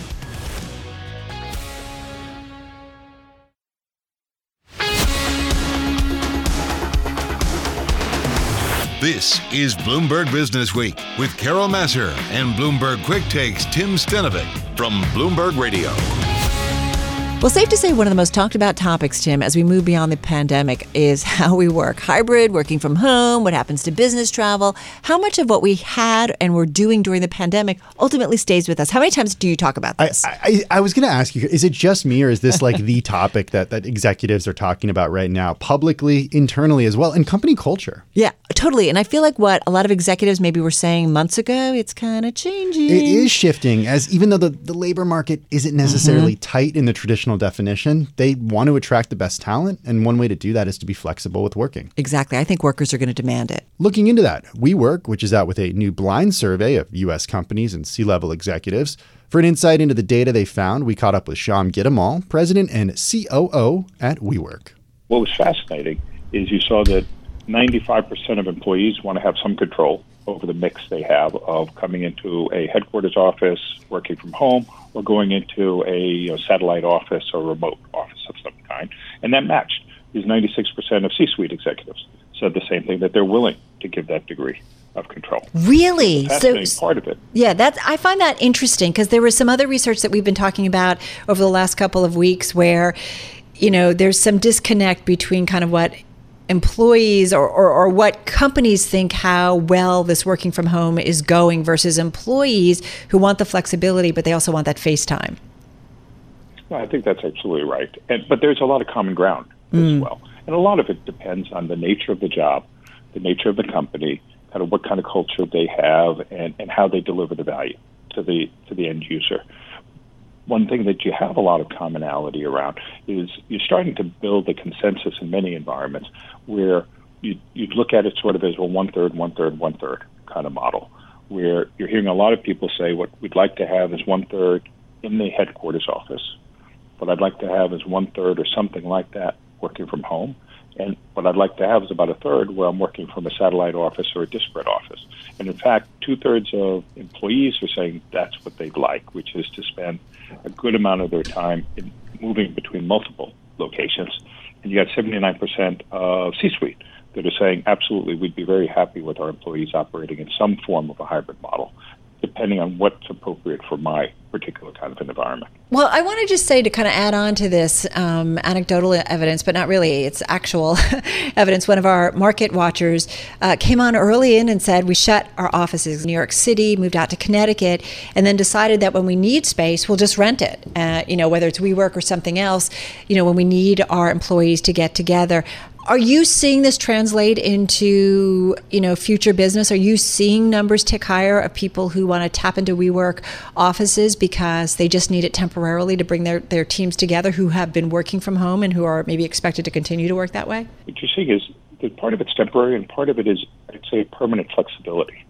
Speaker 1: This is Bloomberg Business Week with Carol Massar and Bloomberg Quick Takes Tim Stenovec from Bloomberg Radio.
Speaker 12: Well, safe to say one of the most talked about topics, Tim, as we move beyond the pandemic is *laughs* how we work. Hybrid, working from home, what happens to business travel, how much of what we had and were doing during the pandemic ultimately stays with us. How many times do you talk about this?
Speaker 3: I, I, I was going to ask you, is it just me or is this like the *laughs* topic that, that executives are talking about right now, publicly, internally as well, in company culture?
Speaker 12: Yeah, totally. And I feel like what a lot of executives maybe were saying months ago, it's kind of changing.
Speaker 3: It is shifting, as even though the, the labor market isn't necessarily mm-hmm. tight in the traditional traditional definition. They want to attract the best talent, and one way to do that is to be flexible with working.
Speaker 12: Exactly. I think workers are going to demand it.
Speaker 3: Looking into that, WeWork, which is out with a new blind survey of U.S. companies and C level executives. For an insight into the data they found, we caught up with Sham Gitamal, president and COO at WeWork.
Speaker 16: What was fascinating is you saw that 95% of employees want to have some control over the mix they have of coming into a headquarters office, working from home, or going into a you know, satellite office or remote office of some kind. And that matched. These 96% of C suite executives said the same thing that they're willing to give that degree of control.
Speaker 12: Really?
Speaker 16: So part of it.
Speaker 2: Yeah, that's I find that interesting because there was some other research that we've been talking about over the last couple of weeks where you know, there's some disconnect between kind of what employees or, or, or, what companies think how well this working from home is going versus employees who want the flexibility, but they also want that face time.
Speaker 16: Well, I think that's absolutely right. And, but there's a lot of common ground mm. as well. And a lot of it depends on the nature of the job, the nature of the company, kind of what kind of culture they have, and, and how they deliver the value to the to the end user one thing that you have a lot of commonality around is you're starting to build a consensus in many environments where you you look at it sort of as a one third, one third, one third kind of model, where you're hearing a lot of people say what we'd like to have is one third in the headquarters office, what I'd like to have is one third or something like that working from home, and what I'd like to have is about a third where I'm working from a satellite office or a disparate office. And in fact, two thirds of employees are saying that's what they'd like, which is to spend a good amount of their time in moving between multiple locations. And you got 79% of C suite that are saying, absolutely, we'd be very happy with our employees operating in some form of a hybrid model depending on what's appropriate for my particular kind of an environment.
Speaker 2: Well, I want to just say to kind of add on to this um, anecdotal evidence, but not really, it's actual *laughs* evidence. One of our market watchers uh, came on early in and said, We shut our offices in New York City, moved out to Connecticut, and then decided that when we need space, we'll just rent it. Uh, you know, whether it's WeWork or something else, you know, when we need our employees to get together. Are you seeing this translate into you know future business? Are you seeing numbers tick higher of people who want to tap into WeWork offices because they just need it temporarily to bring their, their teams together who have been working from home and who are maybe expected to continue to work that way?
Speaker 16: What you're seeing is that part of it's temporary and part of it is I'd say permanent flexibility.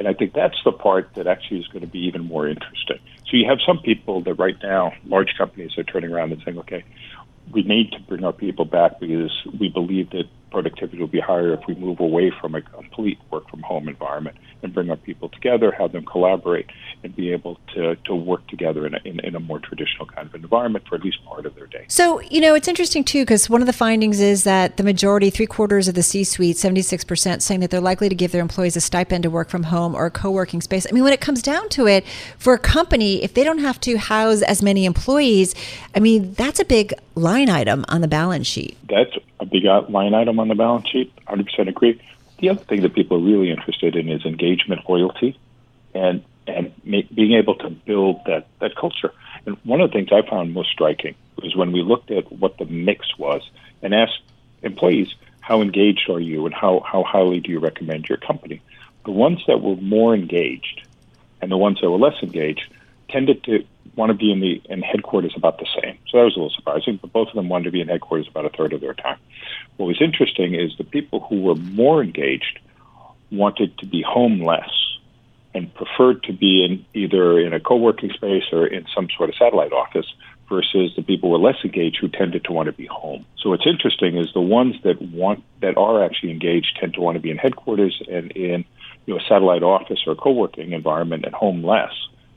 Speaker 16: And I think that's the part that actually is going to be even more interesting. So you have some people that right now, large companies are turning around and saying, okay, we need to bring our people back because we believe that productivity will be higher if we move away from a complete work from home environment and bring our people together, have them collaborate, and be able to, to work together in a, in, in a more traditional kind of environment for at least part of their day.
Speaker 2: So, you know, it's interesting too, because one of the findings is that the majority, three quarters of the C suite, 76%, saying that they're likely to give their employees a stipend to work from home or a co working space. I mean, when it comes down to it, for a company, if they don't have to house as many employees, I mean, that's a big line item on the balance sheet.
Speaker 16: That's a big uh, line item on the balance sheet. 100% agree. The other thing that people are really interested in is engagement, loyalty, and and make, being able to build that that culture. And one of the things I found most striking was when we looked at what the mix was and asked employees, how engaged are you and how, how highly do you recommend your company? The ones that were more engaged and the ones that were less engaged tended to want to be in the in headquarters about the same. So that was a little surprising, but both of them wanted to be in headquarters about a third of their time. What was interesting is the people who were more engaged wanted to be home less and preferred to be in either in a co-working space or in some sort of satellite office versus the people who were less engaged who tended to want to be home. So what's interesting is the ones that want that are actually engaged tend to want to be in headquarters and in you know a satellite office or a co-working environment and home less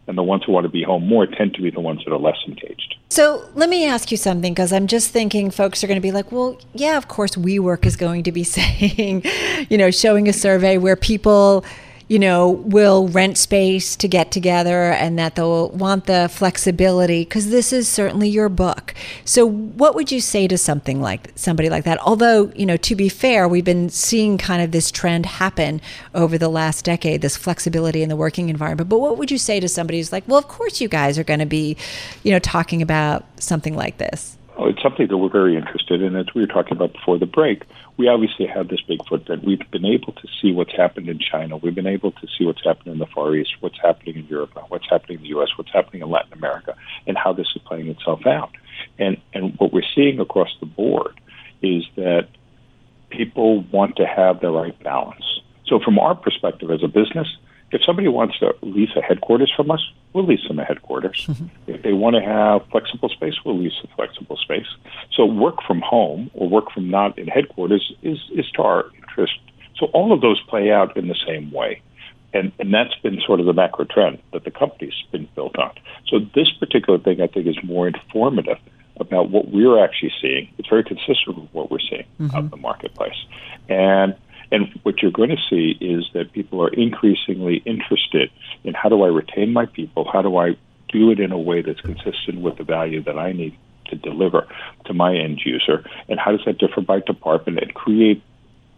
Speaker 16: and the ones who want to be home more tend to be the ones that are less engaged.
Speaker 2: So let me ask you something because I'm just thinking folks are going to be like, well, yeah, of course, WeWork is going to be *laughs* saying, you know, showing a survey where people you know, will rent space to get together and that they'll want the flexibility because this is certainly your book. So, what would you say to something like somebody like that? Although, you know, to be fair, we've been seeing kind of this trend happen over the last decade, this flexibility in the working environment. But what would you say to somebody who's like, well, of course you guys are going to be, you know, talking about something like this?
Speaker 16: Oh, it's something that we're very interested in. As we were talking about before the break, we obviously have this big footprint. We've been able to see what's happened in China. We've been able to see what's happened in the Far East, what's happening in Europe, what's happening in the U.S., what's happening in Latin America, and how this is playing itself out. And and what we're seeing across the board is that people want to have the right balance. So from our perspective as a business, if somebody wants to lease a headquarters from us, we'll lease them a headquarters. Mm-hmm. If they want to have flexible space, we'll lease a flexible space. So work from home or work from not in headquarters is, is to our interest. So all of those play out in the same way. And, and that's been sort of the macro trend that the company's been built on. So this particular thing, I think, is more informative about what we're actually seeing. It's very consistent with what we're seeing mm-hmm. out in the marketplace. And and what you're going to see is that people are increasingly interested in how do I retain my people? How do I do it in a way that's consistent with the value that I need to deliver to my end user? And how does that differ by department and create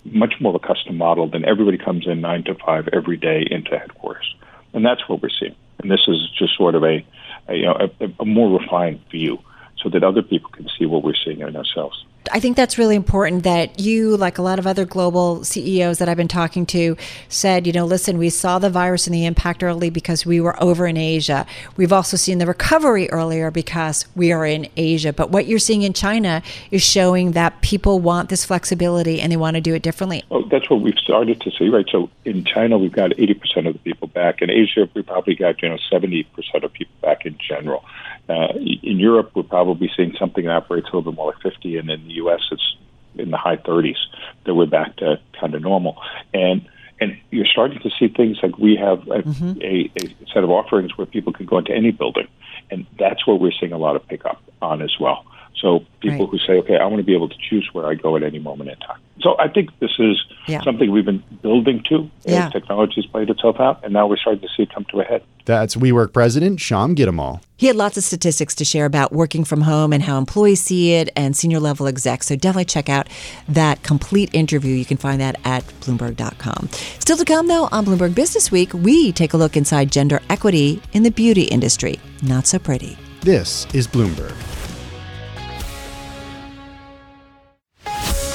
Speaker 16: much more of a custom model than everybody comes in nine to five every day into headquarters? And that's what we're seeing. And this is just sort of a, a you know a, a more refined view so that other people can see what we're seeing in ourselves.
Speaker 2: I think that's really important that you, like a lot of other global CEOs that I've been talking to, said, you know, listen, we saw the virus and the impact early because we were over in Asia. We've also seen the recovery earlier because we are in Asia. But what you're seeing in China is showing that people want this flexibility and they want to do it differently.
Speaker 16: Oh, that's what we've started to see, right? So in China, we've got 80% of the people back. In Asia, we probably got, you know, 70% of people back in general. Uh, in Europe, we're probably seeing something that operates a little bit more like 50, and in the U.S., it's in the high 30s that we're back to kind of normal. And and you're starting to see things like we have a, mm-hmm. a, a set of offerings where people can go into any building, and that's where we're seeing a lot of pickup on as well. So people right. who say, okay, I want to be able to choose where I go at any moment in time. So I think this is yeah. something we've been building to yeah. as technology has played itself out, and now we're starting to see it come to a head.
Speaker 3: That's WeWork President Sham Gitamal.
Speaker 12: He had lots of statistics to share about working from home and how employees see it and senior level execs. So definitely check out that complete interview. You can find that at Bloomberg.com. Still to come, though, on Bloomberg Business Week, we take a look inside gender equity in the beauty industry. Not so pretty.
Speaker 3: This is Bloomberg.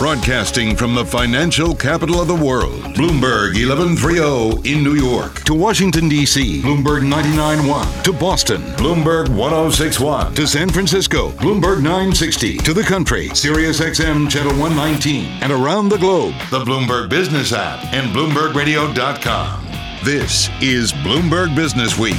Speaker 1: Broadcasting from the financial capital of the world, Bloomberg 1130 in New York. To Washington, D.C., Bloomberg 99.1. To Boston, Bloomberg 1061. To San Francisco, Bloomberg 960. To the country, Sirius XM Channel 119. And around the globe, the Bloomberg Business app and BloombergRadio.com. This is Bloomberg Business Week.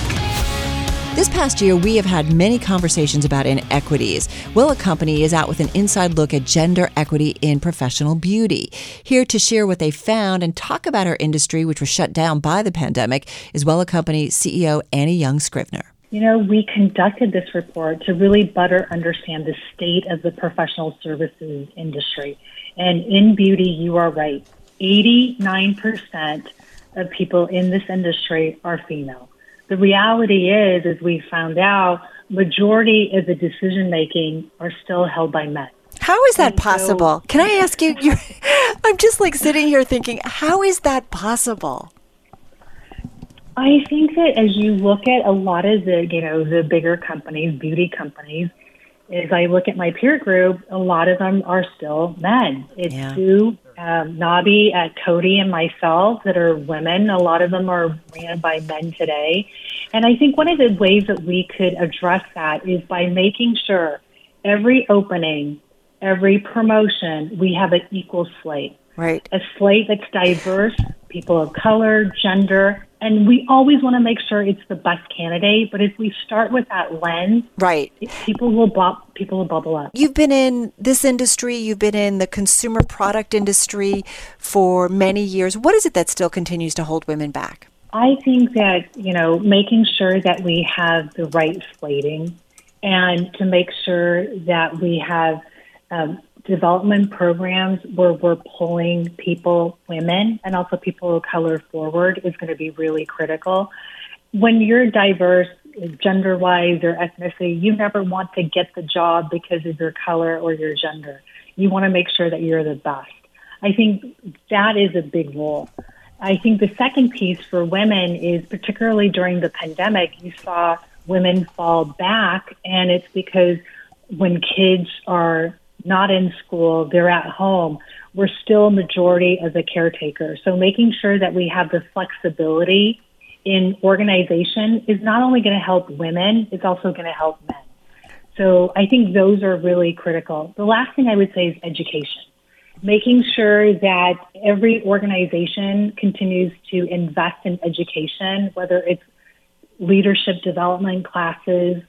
Speaker 12: This past year, we have had many conversations about inequities. Wella Company is out with an inside look at gender equity in professional beauty. Here to share what they found and talk about our industry, which was shut down by the pandemic, is Wella Company CEO Annie Young Scrivner.
Speaker 17: You know, we conducted this report to really better understand the state of the professional services industry. And in beauty, you are right. 89% of people in this industry are female the reality is, as we found out, majority of the decision making are still held by men.
Speaker 2: How is that possible? Can I ask you? *laughs* I'm just like sitting here thinking, how is that possible?
Speaker 17: I think that as you look at a lot of the, you know, the bigger companies, beauty companies, as I look at my peer group, a lot of them are still men. It's yeah. Sue, um, Nabi, at Coty, and myself that are women. A lot of them are ran by men today. And I think one of the ways that we could address that is by making sure every opening, every promotion, we have an equal slate.
Speaker 2: Right.
Speaker 17: A slate that's diverse, people of color, gender, and we always want to make sure it's the best candidate. But if we start with that lens,
Speaker 2: right,
Speaker 17: people will bop, people will bubble up.
Speaker 2: You've been in this industry, you've been in the consumer product industry for many years. What is it that still continues to hold women back?
Speaker 17: I think that you know making sure that we have the right slating, and to make sure that we have um, development programs where we're pulling people, women, and also people of color forward is going to be really critical. When you're diverse, gender wise or ethnicity, you never want to get the job because of your color or your gender. You want to make sure that you're the best. I think that is a big role. I think the second piece for women is particularly during the pandemic, you saw women fall back, and it's because when kids are not in school, they're at home, we're still majority as a caretaker. So making sure that we have the flexibility in organization is not only going to help women, it's also going to help men. So I think those are really critical. The last thing I would say is education. Making sure that every organization continues to invest in education, whether it's leadership development classes.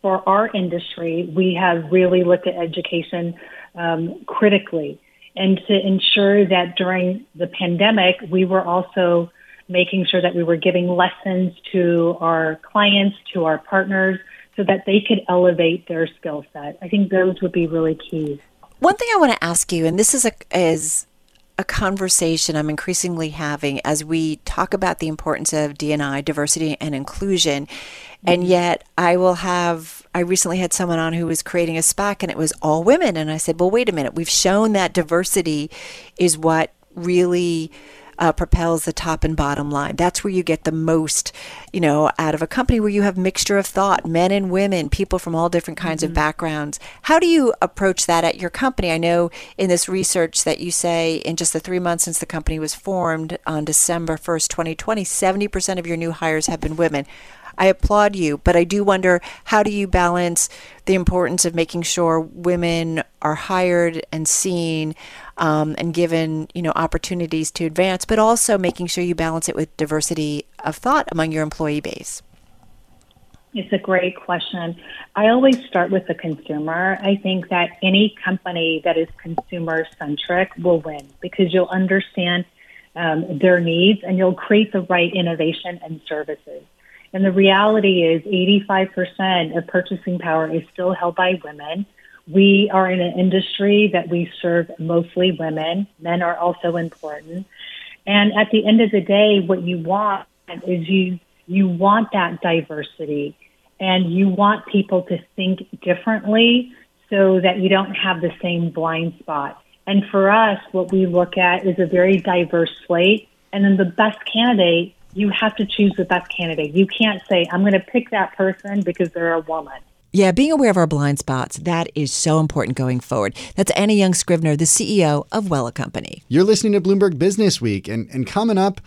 Speaker 17: For our industry, we have really looked at education um, critically and to ensure that during the pandemic, we were also making sure that we were giving lessons to our clients, to our partners, so that they could elevate their skill set. I think those would be really key.
Speaker 2: One thing I want to ask you, and this is a is a conversation I'm increasingly having as we talk about the importance of DNI, diversity and inclusion, and mm-hmm. yet I will have I recently had someone on who was creating a SPAC and it was all women, and I said, well, wait a minute, we've shown that diversity is what really uh, propels the top and bottom line. That's where you get the most, you know, out of a company where you have mixture of thought, men and women, people from all different kinds mm-hmm. of backgrounds. How do you approach that at your company? I know in this research that you say in just the three months since the company was formed on December 1st, 2020, 70% of your new hires have been women. I applaud you, but I do wonder how do you balance the importance of making sure women are hired and seen um, and given you know opportunities to advance, but also making sure you balance it with diversity of thought among your employee base.
Speaker 17: It's a great question. I always start with the consumer. I think that any company that is consumer centric will win because you'll understand um, their needs and you'll create the right innovation and services. And the reality is 85% of purchasing power is still held by women. We are in an industry that we serve mostly women. Men are also important. And at the end of the day, what you want is you, you want that diversity and you want people to think differently so that you don't have the same blind spot. And for us, what we look at is a very diverse slate. And then the best candidate you have to choose the best candidate. You can't say, I'm going to pick that person because they're a woman.
Speaker 2: Yeah, being aware of our blind spots, that is so important going forward. That's Annie Young Scrivner, the CEO of Wella Company.
Speaker 3: You're listening to Bloomberg Business Week, and, and coming up,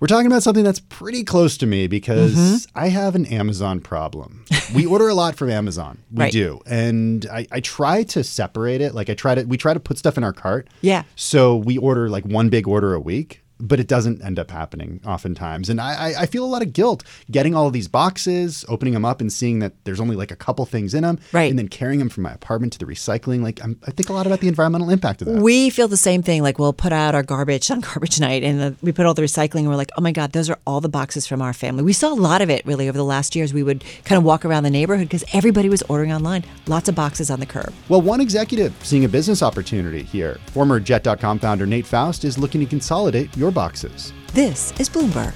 Speaker 3: we're talking about something that's pretty close to me because mm-hmm. I have an Amazon problem. we order a lot from Amazon. We right. do. And I, I try to separate it. Like I try to we try to put stuff in our cart.
Speaker 2: Yeah.
Speaker 3: So we order like one big order a week but it doesn't end up happening oftentimes. And I, I feel a lot of guilt getting all of these boxes, opening them up and seeing that there's only like a couple things in them,
Speaker 2: right.
Speaker 3: and then carrying them from my apartment to the recycling. Like I'm, i think a lot about the environmental impact of that.
Speaker 2: We feel the same thing. Like we'll put out our garbage on *laughs* garbage night, and the, we put all the recycling. and We're like, oh my god, those are all the boxes from our family. We saw a lot of it really over the last years. We would kind of walk around the neighborhood because everybody was ordering online. Lots of boxes on the curb.
Speaker 3: Well, one executive seeing a business opportunity here. Former Jet.com founder Nate Faust is looking to consolidate your boxes.
Speaker 2: This is Bloomberg.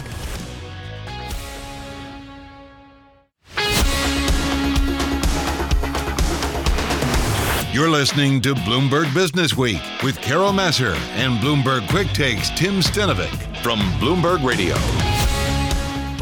Speaker 1: You're listening to Bloomberg Business Week with Carol Massar and Bloomberg Quick Takes Tim Stenovec from Bloomberg Radio.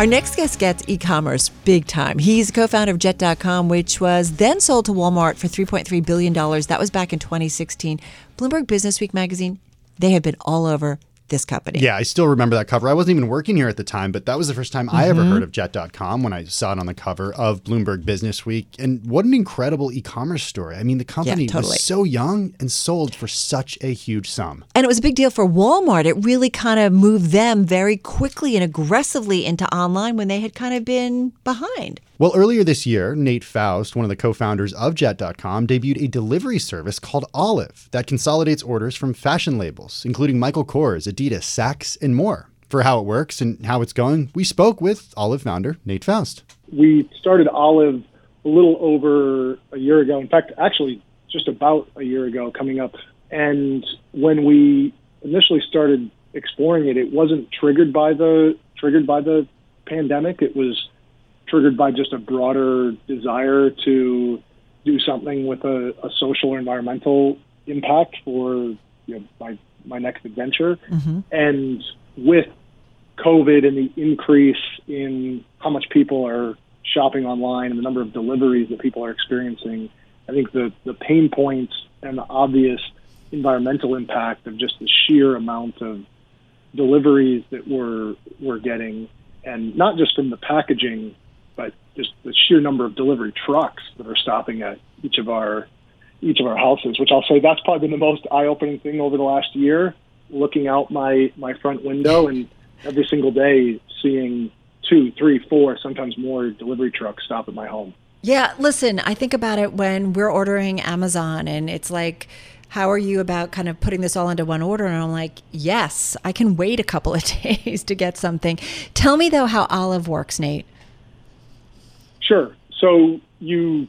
Speaker 2: Our next guest gets e commerce big time. He's co founder of Jet.com, which was then sold to Walmart for $3.3 billion. That was back in 2016. Bloomberg Business Week magazine, they have been all over this company.
Speaker 3: Yeah, I still remember that cover. I wasn't even working here at the time, but that was the first time mm-hmm. I ever mm-hmm. heard of Jet.com when I saw it on the cover of Bloomberg Business Week. And what an incredible e commerce story. I mean, the company yeah, totally. was so young and sold for such a huge sum.
Speaker 2: And it was a big deal for Walmart. It really kind of moved them very quickly and aggressively into online when they had kind of been behind.
Speaker 3: Well, earlier this year, Nate Faust, one of the co founders of Jet.com, debuted a delivery service called Olive that consolidates orders from fashion labels, including Michael Kors, Adidas, Saks, and more. For how it works and how it's going, we spoke with Olive founder Nate Faust.
Speaker 18: We started Olive a little over a year ago. In fact, actually, just about a year ago, coming up. And when we initially started exploring it, it wasn't triggered by the triggered by the pandemic. It was triggered by just a broader desire to do something with a, a social or environmental impact for you know, my my next adventure. Mm-hmm. And with COVID and the increase in how much people are shopping online and the number of deliveries that people are experiencing, I think the, the pain points and the obvious environmental impact of just the sheer amount of deliveries that we're we're getting, and not just from the packaging just the sheer number of delivery trucks that are stopping at each of our each of our houses, which I'll say that's probably been the most eye-opening thing over the last year. Looking out my my front window and every single day seeing two, three, four, sometimes more delivery trucks stop at my home.
Speaker 2: Yeah, listen, I think about it when we're ordering Amazon and it's like, how are you about kind of putting this all into one order? And I'm like, yes, I can wait a couple of *laughs* days to get something. Tell me though how Olive works, Nate.
Speaker 18: Sure. So you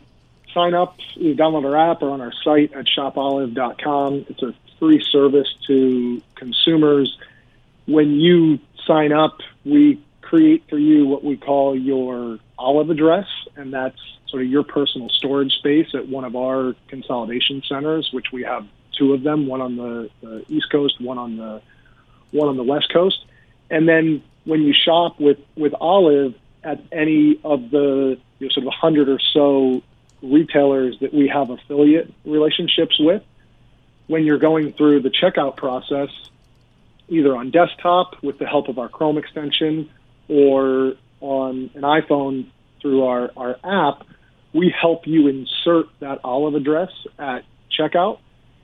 Speaker 18: sign up, you download our app or on our site at shopolive.com. It's a free service to consumers. When you sign up, we create for you what we call your Olive address, and that's sort of your personal storage space at one of our consolidation centers, which we have two of them, one on the, the East Coast, one on the one on the West Coast. And then when you shop with with Olive at any of the you know, sort of hundred or so retailers that we have affiliate relationships with, when you're going through the checkout process, either on desktop with the help of our Chrome extension or on an iPhone through our, our app, we help you insert that olive address at checkout.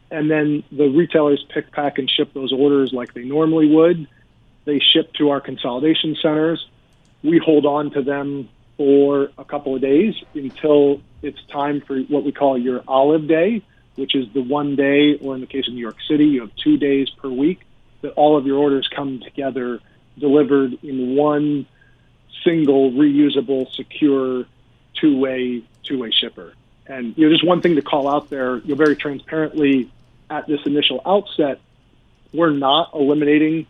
Speaker 18: And then the retailers pick, pack, and ship those orders like they normally would. They ship to our consolidation centers. We hold on to them for a couple of days until it's time for what we call your olive day, which is the one day, or in the case of New York City, you have two days per week that all of your orders come together, delivered in one single, reusable, secure, two-way two-way shipper. And you know, just one thing to call out there, you know, very transparently at this initial outset, we're not eliminating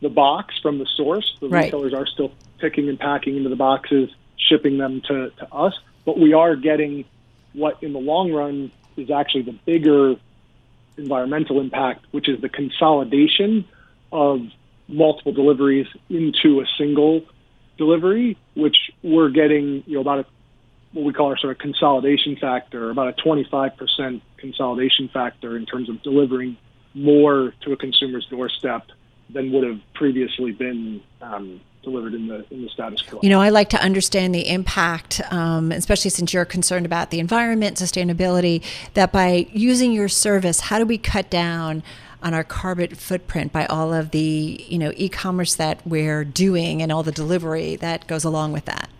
Speaker 18: the box from the source. The
Speaker 2: Right.
Speaker 18: retailers are still picking and packing into the boxes, shipping them to, to us, but we are getting what in the long run is actually the bigger environmental impact, which is the consolidation of multiple deliveries into a single delivery, which we're getting, you know, about a, what we call our sort of consolidation factor, about a 25% consolidation factor in terms of delivering more to a consumer's doorstep than would have previously been um, delivered in the in the status quo.
Speaker 2: You know, I like to understand the impact, um, especially since you're concerned about the environment, sustainability, that by using your service, how do we cut down on our carbon footprint by all of the, you know, e-commerce that we're doing and all the delivery that goes along with that?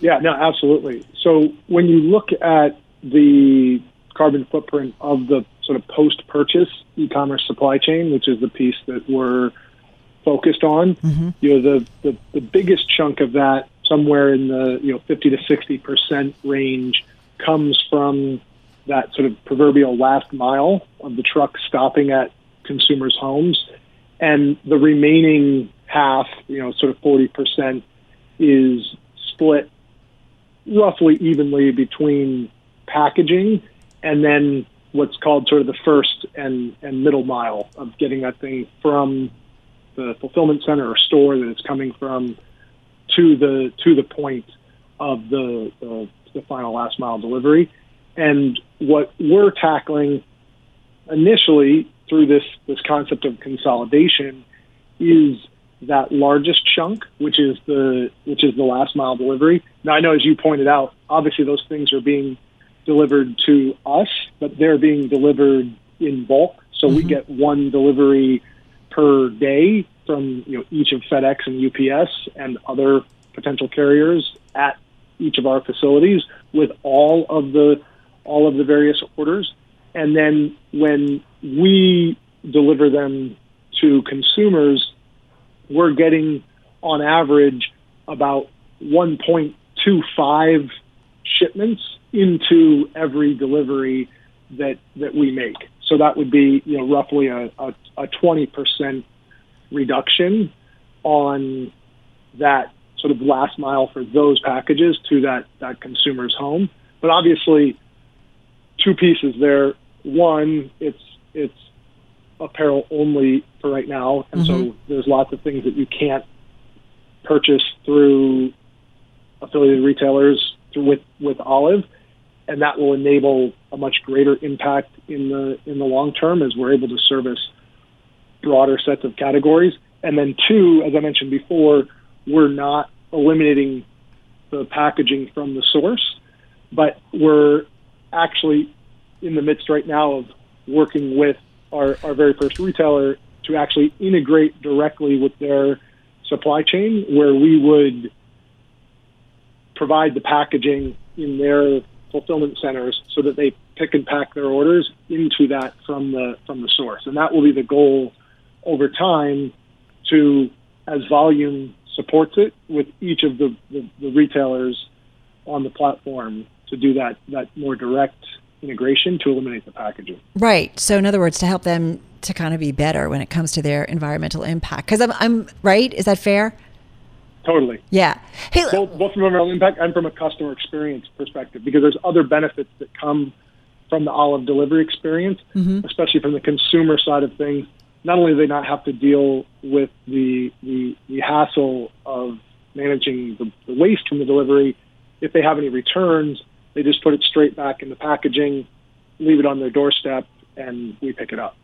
Speaker 18: Yeah, no, absolutely. So when you look at the carbon footprint of the sort of post-purchase e-commerce supply chain, which is the piece that we're focused on, mm-hmm. you know, the, the, the biggest chunk of that, somewhere in the you know 50 to 60 percent range, comes from that sort of proverbial last mile of the truck stopping at consumers' homes, and the remaining half, you know, sort of 40 percent, is split roughly evenly between packaging and then what's called sort of the first and, and middle mile of getting that thing from the fulfillment center or store that it's coming from to the to the point of the, the, the final last mile delivery. And what we're tackling initially through this this concept of consolidation is that largest chunk, which is the which is the last mile delivery. Now I know as you pointed out, obviously those things are being delivered to us, but they're being delivered in bulk. So we mm-hmm. get one delivery per day from you know each of FedEx and UPS and other potential carriers at each of our facilities with all of the all of the various orders. And then when we deliver them to consumers, we're getting on average about 1.25 shipments into every delivery that that we make. So that would be you know roughly a, a, a 20% reduction on that sort of last mile for those packages to that, that consumer's home. But obviously, two pieces there. One, it's it's apparel only for right now, and so mm-hmm. there's lots of things that you can't purchase through affiliated retailers with with Olive, and that will enable a much greater impact in the in the long term as we're able to service broader sets of categories. And then two, as I mentioned before, we're not eliminating the packaging from the source, but we're actually in the midst right now of working with our, our very first retailer to actually integrate directly with their supply chain where we would provide the packaging in their fulfillment centers so that they pick and pack their orders into that from the from the source and that will be the goal over time to as volume supports it with each of the, the, the retailers on the platform to do that that more direct integration to eliminate the packaging.
Speaker 2: Right. So in other words, to help them to kind of be better when it comes to their environmental impact. Because I'm, I'm right. Is that fair?
Speaker 18: Totally.
Speaker 2: Yeah.
Speaker 18: Hey, both, both from environmental impact and from a customer experience perspective, because there's other benefits that come from the Olive delivery experience,
Speaker 2: Mhm.
Speaker 18: especially from the consumer side of things. Not only do they not have to deal with the the, the hassle of managing the, the waste from the delivery, if they have any returns, they just put it straight back in the packaging, leave it on their doorstep, and we pick it up.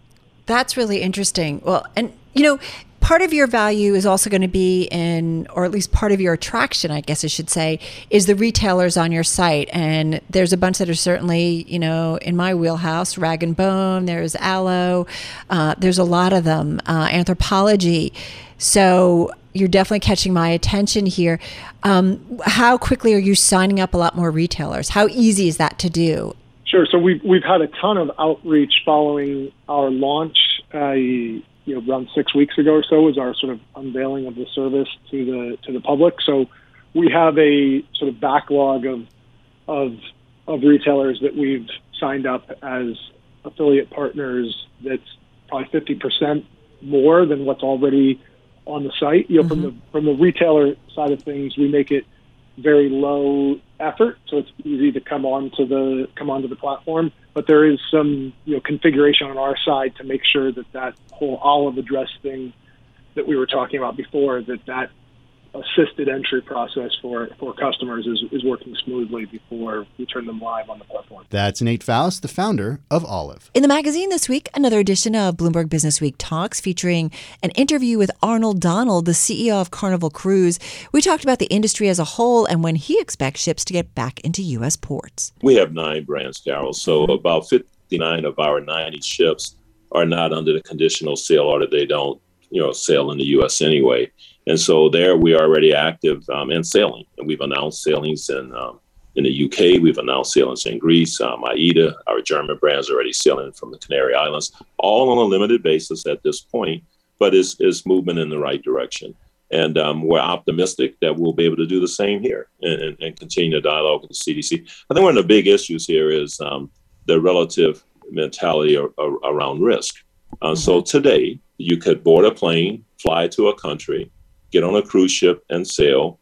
Speaker 2: That's really interesting. Well, and you know, part of your value is also going to be in, or at least part of your attraction, I guess I should say, is the retailers on your site. And there's a bunch that are certainly, you know, in my wheelhouse Rag and Bone, there's Alo, uh, there's a lot of them, uh, Anthropologie. So you're definitely catching my attention here. Um, how quickly are you signing up a lot more retailers? How easy is that to do?
Speaker 18: Sure. So we've we've had a ton of outreach following our launch. Uh, you know, around six weeks ago or so was our sort of unveiling of the service to the to the public. So we have a sort of backlog of of of retailers that we've signed up as affiliate partners. That's probably fifty percent more than what's already on the site. You know, from the from the retailer side of things, we make it very low effort, so it's easy to come onto the come onto the platform. But there is some you know configuration on our side to make sure that that whole olive address thing that we were talking about before that that assisted entry process for for customers is, is working smoothly before we turn them live on the platform.
Speaker 3: That's Nate Faust, the founder of Olive.
Speaker 12: In the magazine this week, another edition of Bloomberg Business Week Talks featuring an interview with Arnold Donald, the CEO of Carnival Cruise. We talked about the industry as a whole and when he expects ships to get back into U.S. ports.
Speaker 19: We have nine brands, Carol. So about 59 of our 90 ships are not under the conditional sail order. They don't, you know, sail in the U.S. anyway. And so there we are already active um, and sailing. And we've announced sailings in um, in the UK. We've announced sailings in Greece. Um, AIDA, our German brands, are already sailing from the Canary Islands, all on a limited basis at this point, but is is movement in the right direction. And um, we're optimistic that we'll be able to do the same here and, and, and continue the dialogue with the CDC. I think one of the big issues here is um, the relative mentality ar- ar- around risk. Uh, So today, you could board a plane, fly to a country, get on a cruise ship and sail,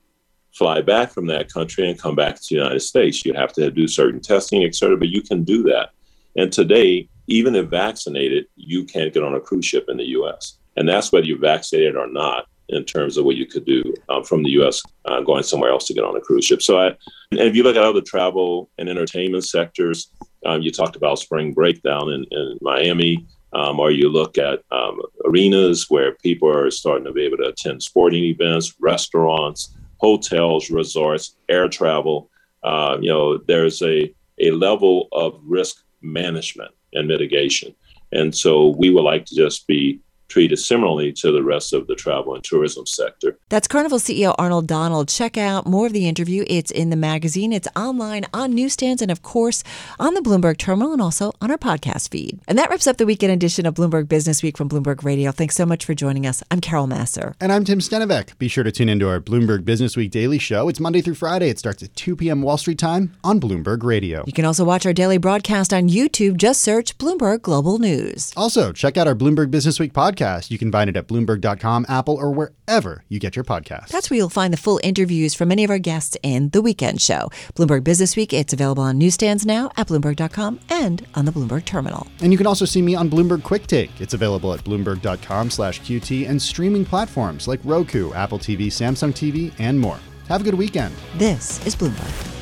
Speaker 19: fly back from that country and come back to the United States. You have to do certain testing, et cetera, but you can do that. And today, even if vaccinated, you can't get on a cruise ship in the U.S. And that's whether you're vaccinated or not in terms of what you could do um, from the U.S. Uh, going somewhere else to get on a cruise ship. So, I, and if you look at other travel and entertainment sectors, um, you talked about spring break down in, in Miami, um, or you look at um, arenas where people are starting to be able to attend sporting events, restaurants, hotels, resorts, air travel. Uh, you know, there's a, a level of risk management and mitigation. And so we would like to just be treated similarly to the rest of the travel and tourism sector.
Speaker 12: That's Carnival CEO Arnold Donald. Check out more of the interview. It's in the magazine, it's online, on newsstands, and of course on the Bloomberg terminal and also on our podcast feed. And that wraps up the weekend edition of Bloomberg Business Week from Bloomberg Radio. Thanks so much for joining us. I'm Carol Massar.
Speaker 3: And I'm Tim Stenovec. Be sure to tune into our Bloomberg Business Week daily show. It's Monday through Friday. It starts at 2 p.m. Wall Street time on Bloomberg Radio.
Speaker 12: You can also watch our daily broadcast on YouTube. Just search Bloomberg Global News.
Speaker 3: Also, check out our Bloomberg Business Week podcast. You can find it at Bloomberg.com, Apple, or wherever you get your podcasts.
Speaker 12: That's where you'll find the full interviews from many of our guests in The Weekend Show. Bloomberg Business Week, it's available on newsstands now at Bloomberg.com and on the Bloomberg Terminal.
Speaker 3: And you can also see me on Bloomberg Quick Take. It's available at Bloomberg.com slash QT and streaming platforms like Roku, Apple TV, Samsung TV, and more. Have a good weekend.
Speaker 12: This is Bloomberg.